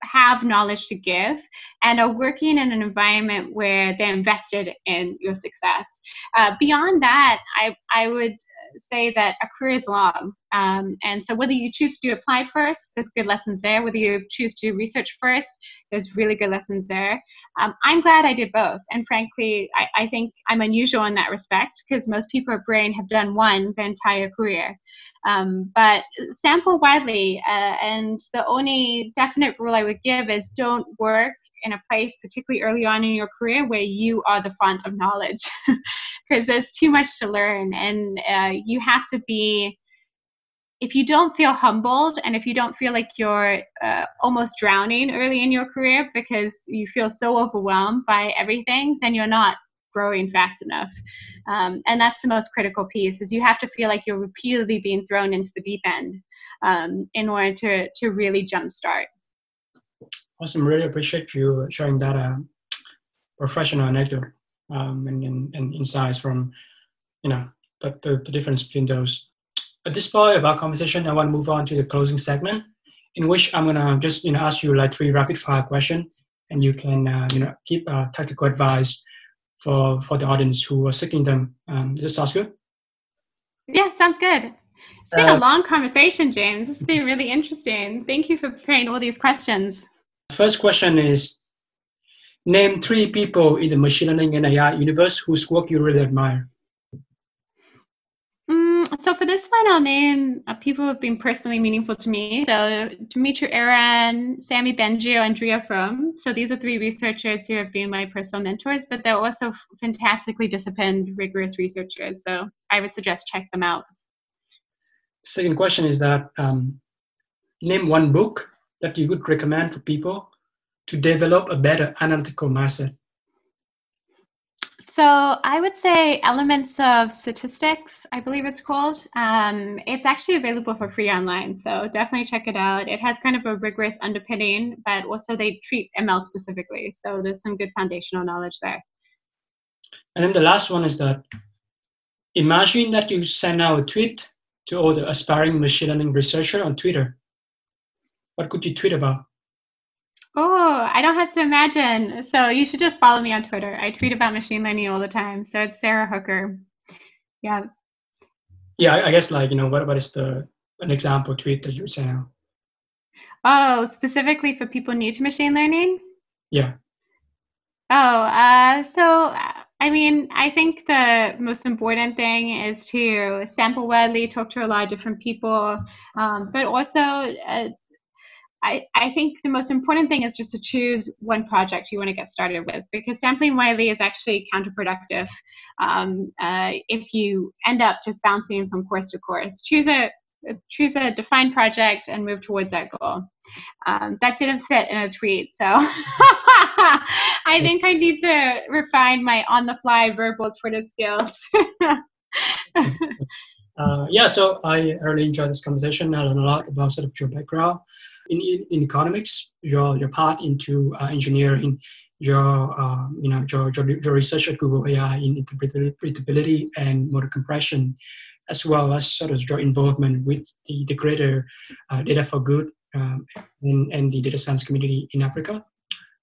S2: have knowledge to give and are working in an environment where they're invested in your success. Uh, beyond that, I, I would say that a career is long. Um, and so whether you choose to do applied first, there's good lessons there. Whether you choose to do research first, there's really good lessons there. Um, I'm glad I did both. And frankly, I, I think I'm unusual in that respect because most people at Brain have done one their entire career. Um, but sample widely. Uh, and the only definite rule I would give is don't work in a place, particularly early on in your career, where you are the font of knowledge because there's too much to learn. And uh, you have to be if you don't feel humbled and if you don't feel like you're uh, almost drowning early in your career because you feel so overwhelmed by everything then you're not growing fast enough um, and that's the most critical piece is you have to feel like you're repeatedly being thrown into the deep end um, in order to, to really jumpstart
S1: awesome really appreciate you sharing that uh, professional anecdote um, and, and, and insights from you know the, the, the difference between those at this point of our conversation, I want to move on to the closing segment, in which I'm gonna just you know ask you like three rapid fire questions, and you can uh, you know keep uh, tactical advice for for the audience who are seeking them. Um, does this sound good?
S2: Yeah, sounds good. It's been uh, a long conversation, James. It's been really interesting. Thank you for preparing all these questions.
S1: First question is Name three people in the machine learning and AI universe whose work you really admire
S2: so for this one, I'll name uh, people who have been personally meaningful to me. So Dumitru Erhan, Samy Bengio, and Drea Frome. So these are three researchers who have been my personal mentors, but they're also fantastically disciplined, rigorous researchers. So I would suggest check them out.
S1: Second question is that um, name one book that you would recommend for people to develop a better analytical mindset.
S2: So I would say Elements of Statistics, I believe it's called. Um, it's actually available for free online, so definitely check it out. It has kind of a rigorous underpinning, but also they treat ML specifically, so there's some good foundational knowledge there.
S1: And then the last one is that imagine that you send out a tweet to all the aspiring machine learning researcher on Twitter. What could you tweet about?
S2: Oh, I don't have to imagine. So you should just follow me on Twitter. I tweet about machine learning all the time. So it's Sara Hooker. Yeah.
S1: Yeah, I guess like you know what what is the an example tweet that you're saying?
S2: Oh, specifically for people new to machine learning.
S1: Yeah.
S2: Oh, uh, so I mean, I think the most important thing is to sample widely, talk to a lot of different people, um, but also uh, I, I think the most important thing is just to choose one project you want to get started with because sampling widely is actually counterproductive um, uh, if you end up just bouncing from course to course. Choose a choose a defined project and move towards that goal. Um, that didn't fit in a tweet, so I think I need to refine my on the fly verbal Twitter skills.
S1: uh, yeah, so I really enjoyed this conversation. I learned a lot about sort of your background in, in economics, your, your part into uh, engineering, your, uh, you know, your, your, your, research at Google AI in interpretability and model compression, as well as sort of your involvement with the, the greater uh, data for good um, and, and the data science community in Africa.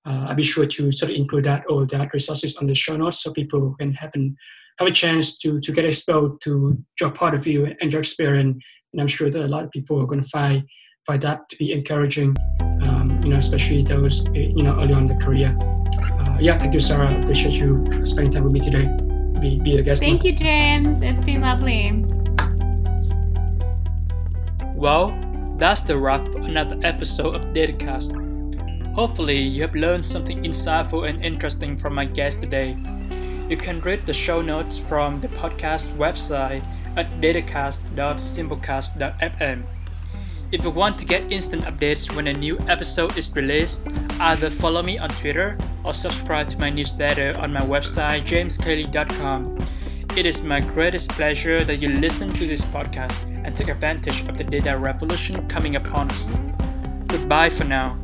S1: Uh, I'll be sure to sort of include that all that resources on the show notes so people can have, an, have a chance to, to get exposed to your part of view and your experience. And I'm sure that a lot of people are going to find find that to be encouraging, um, you know, especially those, you know, early on in the career. Uh, yeah, thank you, Sara. Appreciate you spending time with me today. Be, be a guest.
S2: Thank you, James. It's been lovely.
S1: Well, that's the wrap for another episode of Datacast. Hopefully, you have learned something insightful and interesting from my guest today. You can read the show notes from the podcast website at datacast.simplecast.fm. If you want to get instant updates when a new episode is released, either follow me on Twitter or subscribe to my newsletter on my website jameskle.com. It is my greatest pleasure that you listen to this podcast and take advantage of the data revolution coming upon us. Goodbye for now.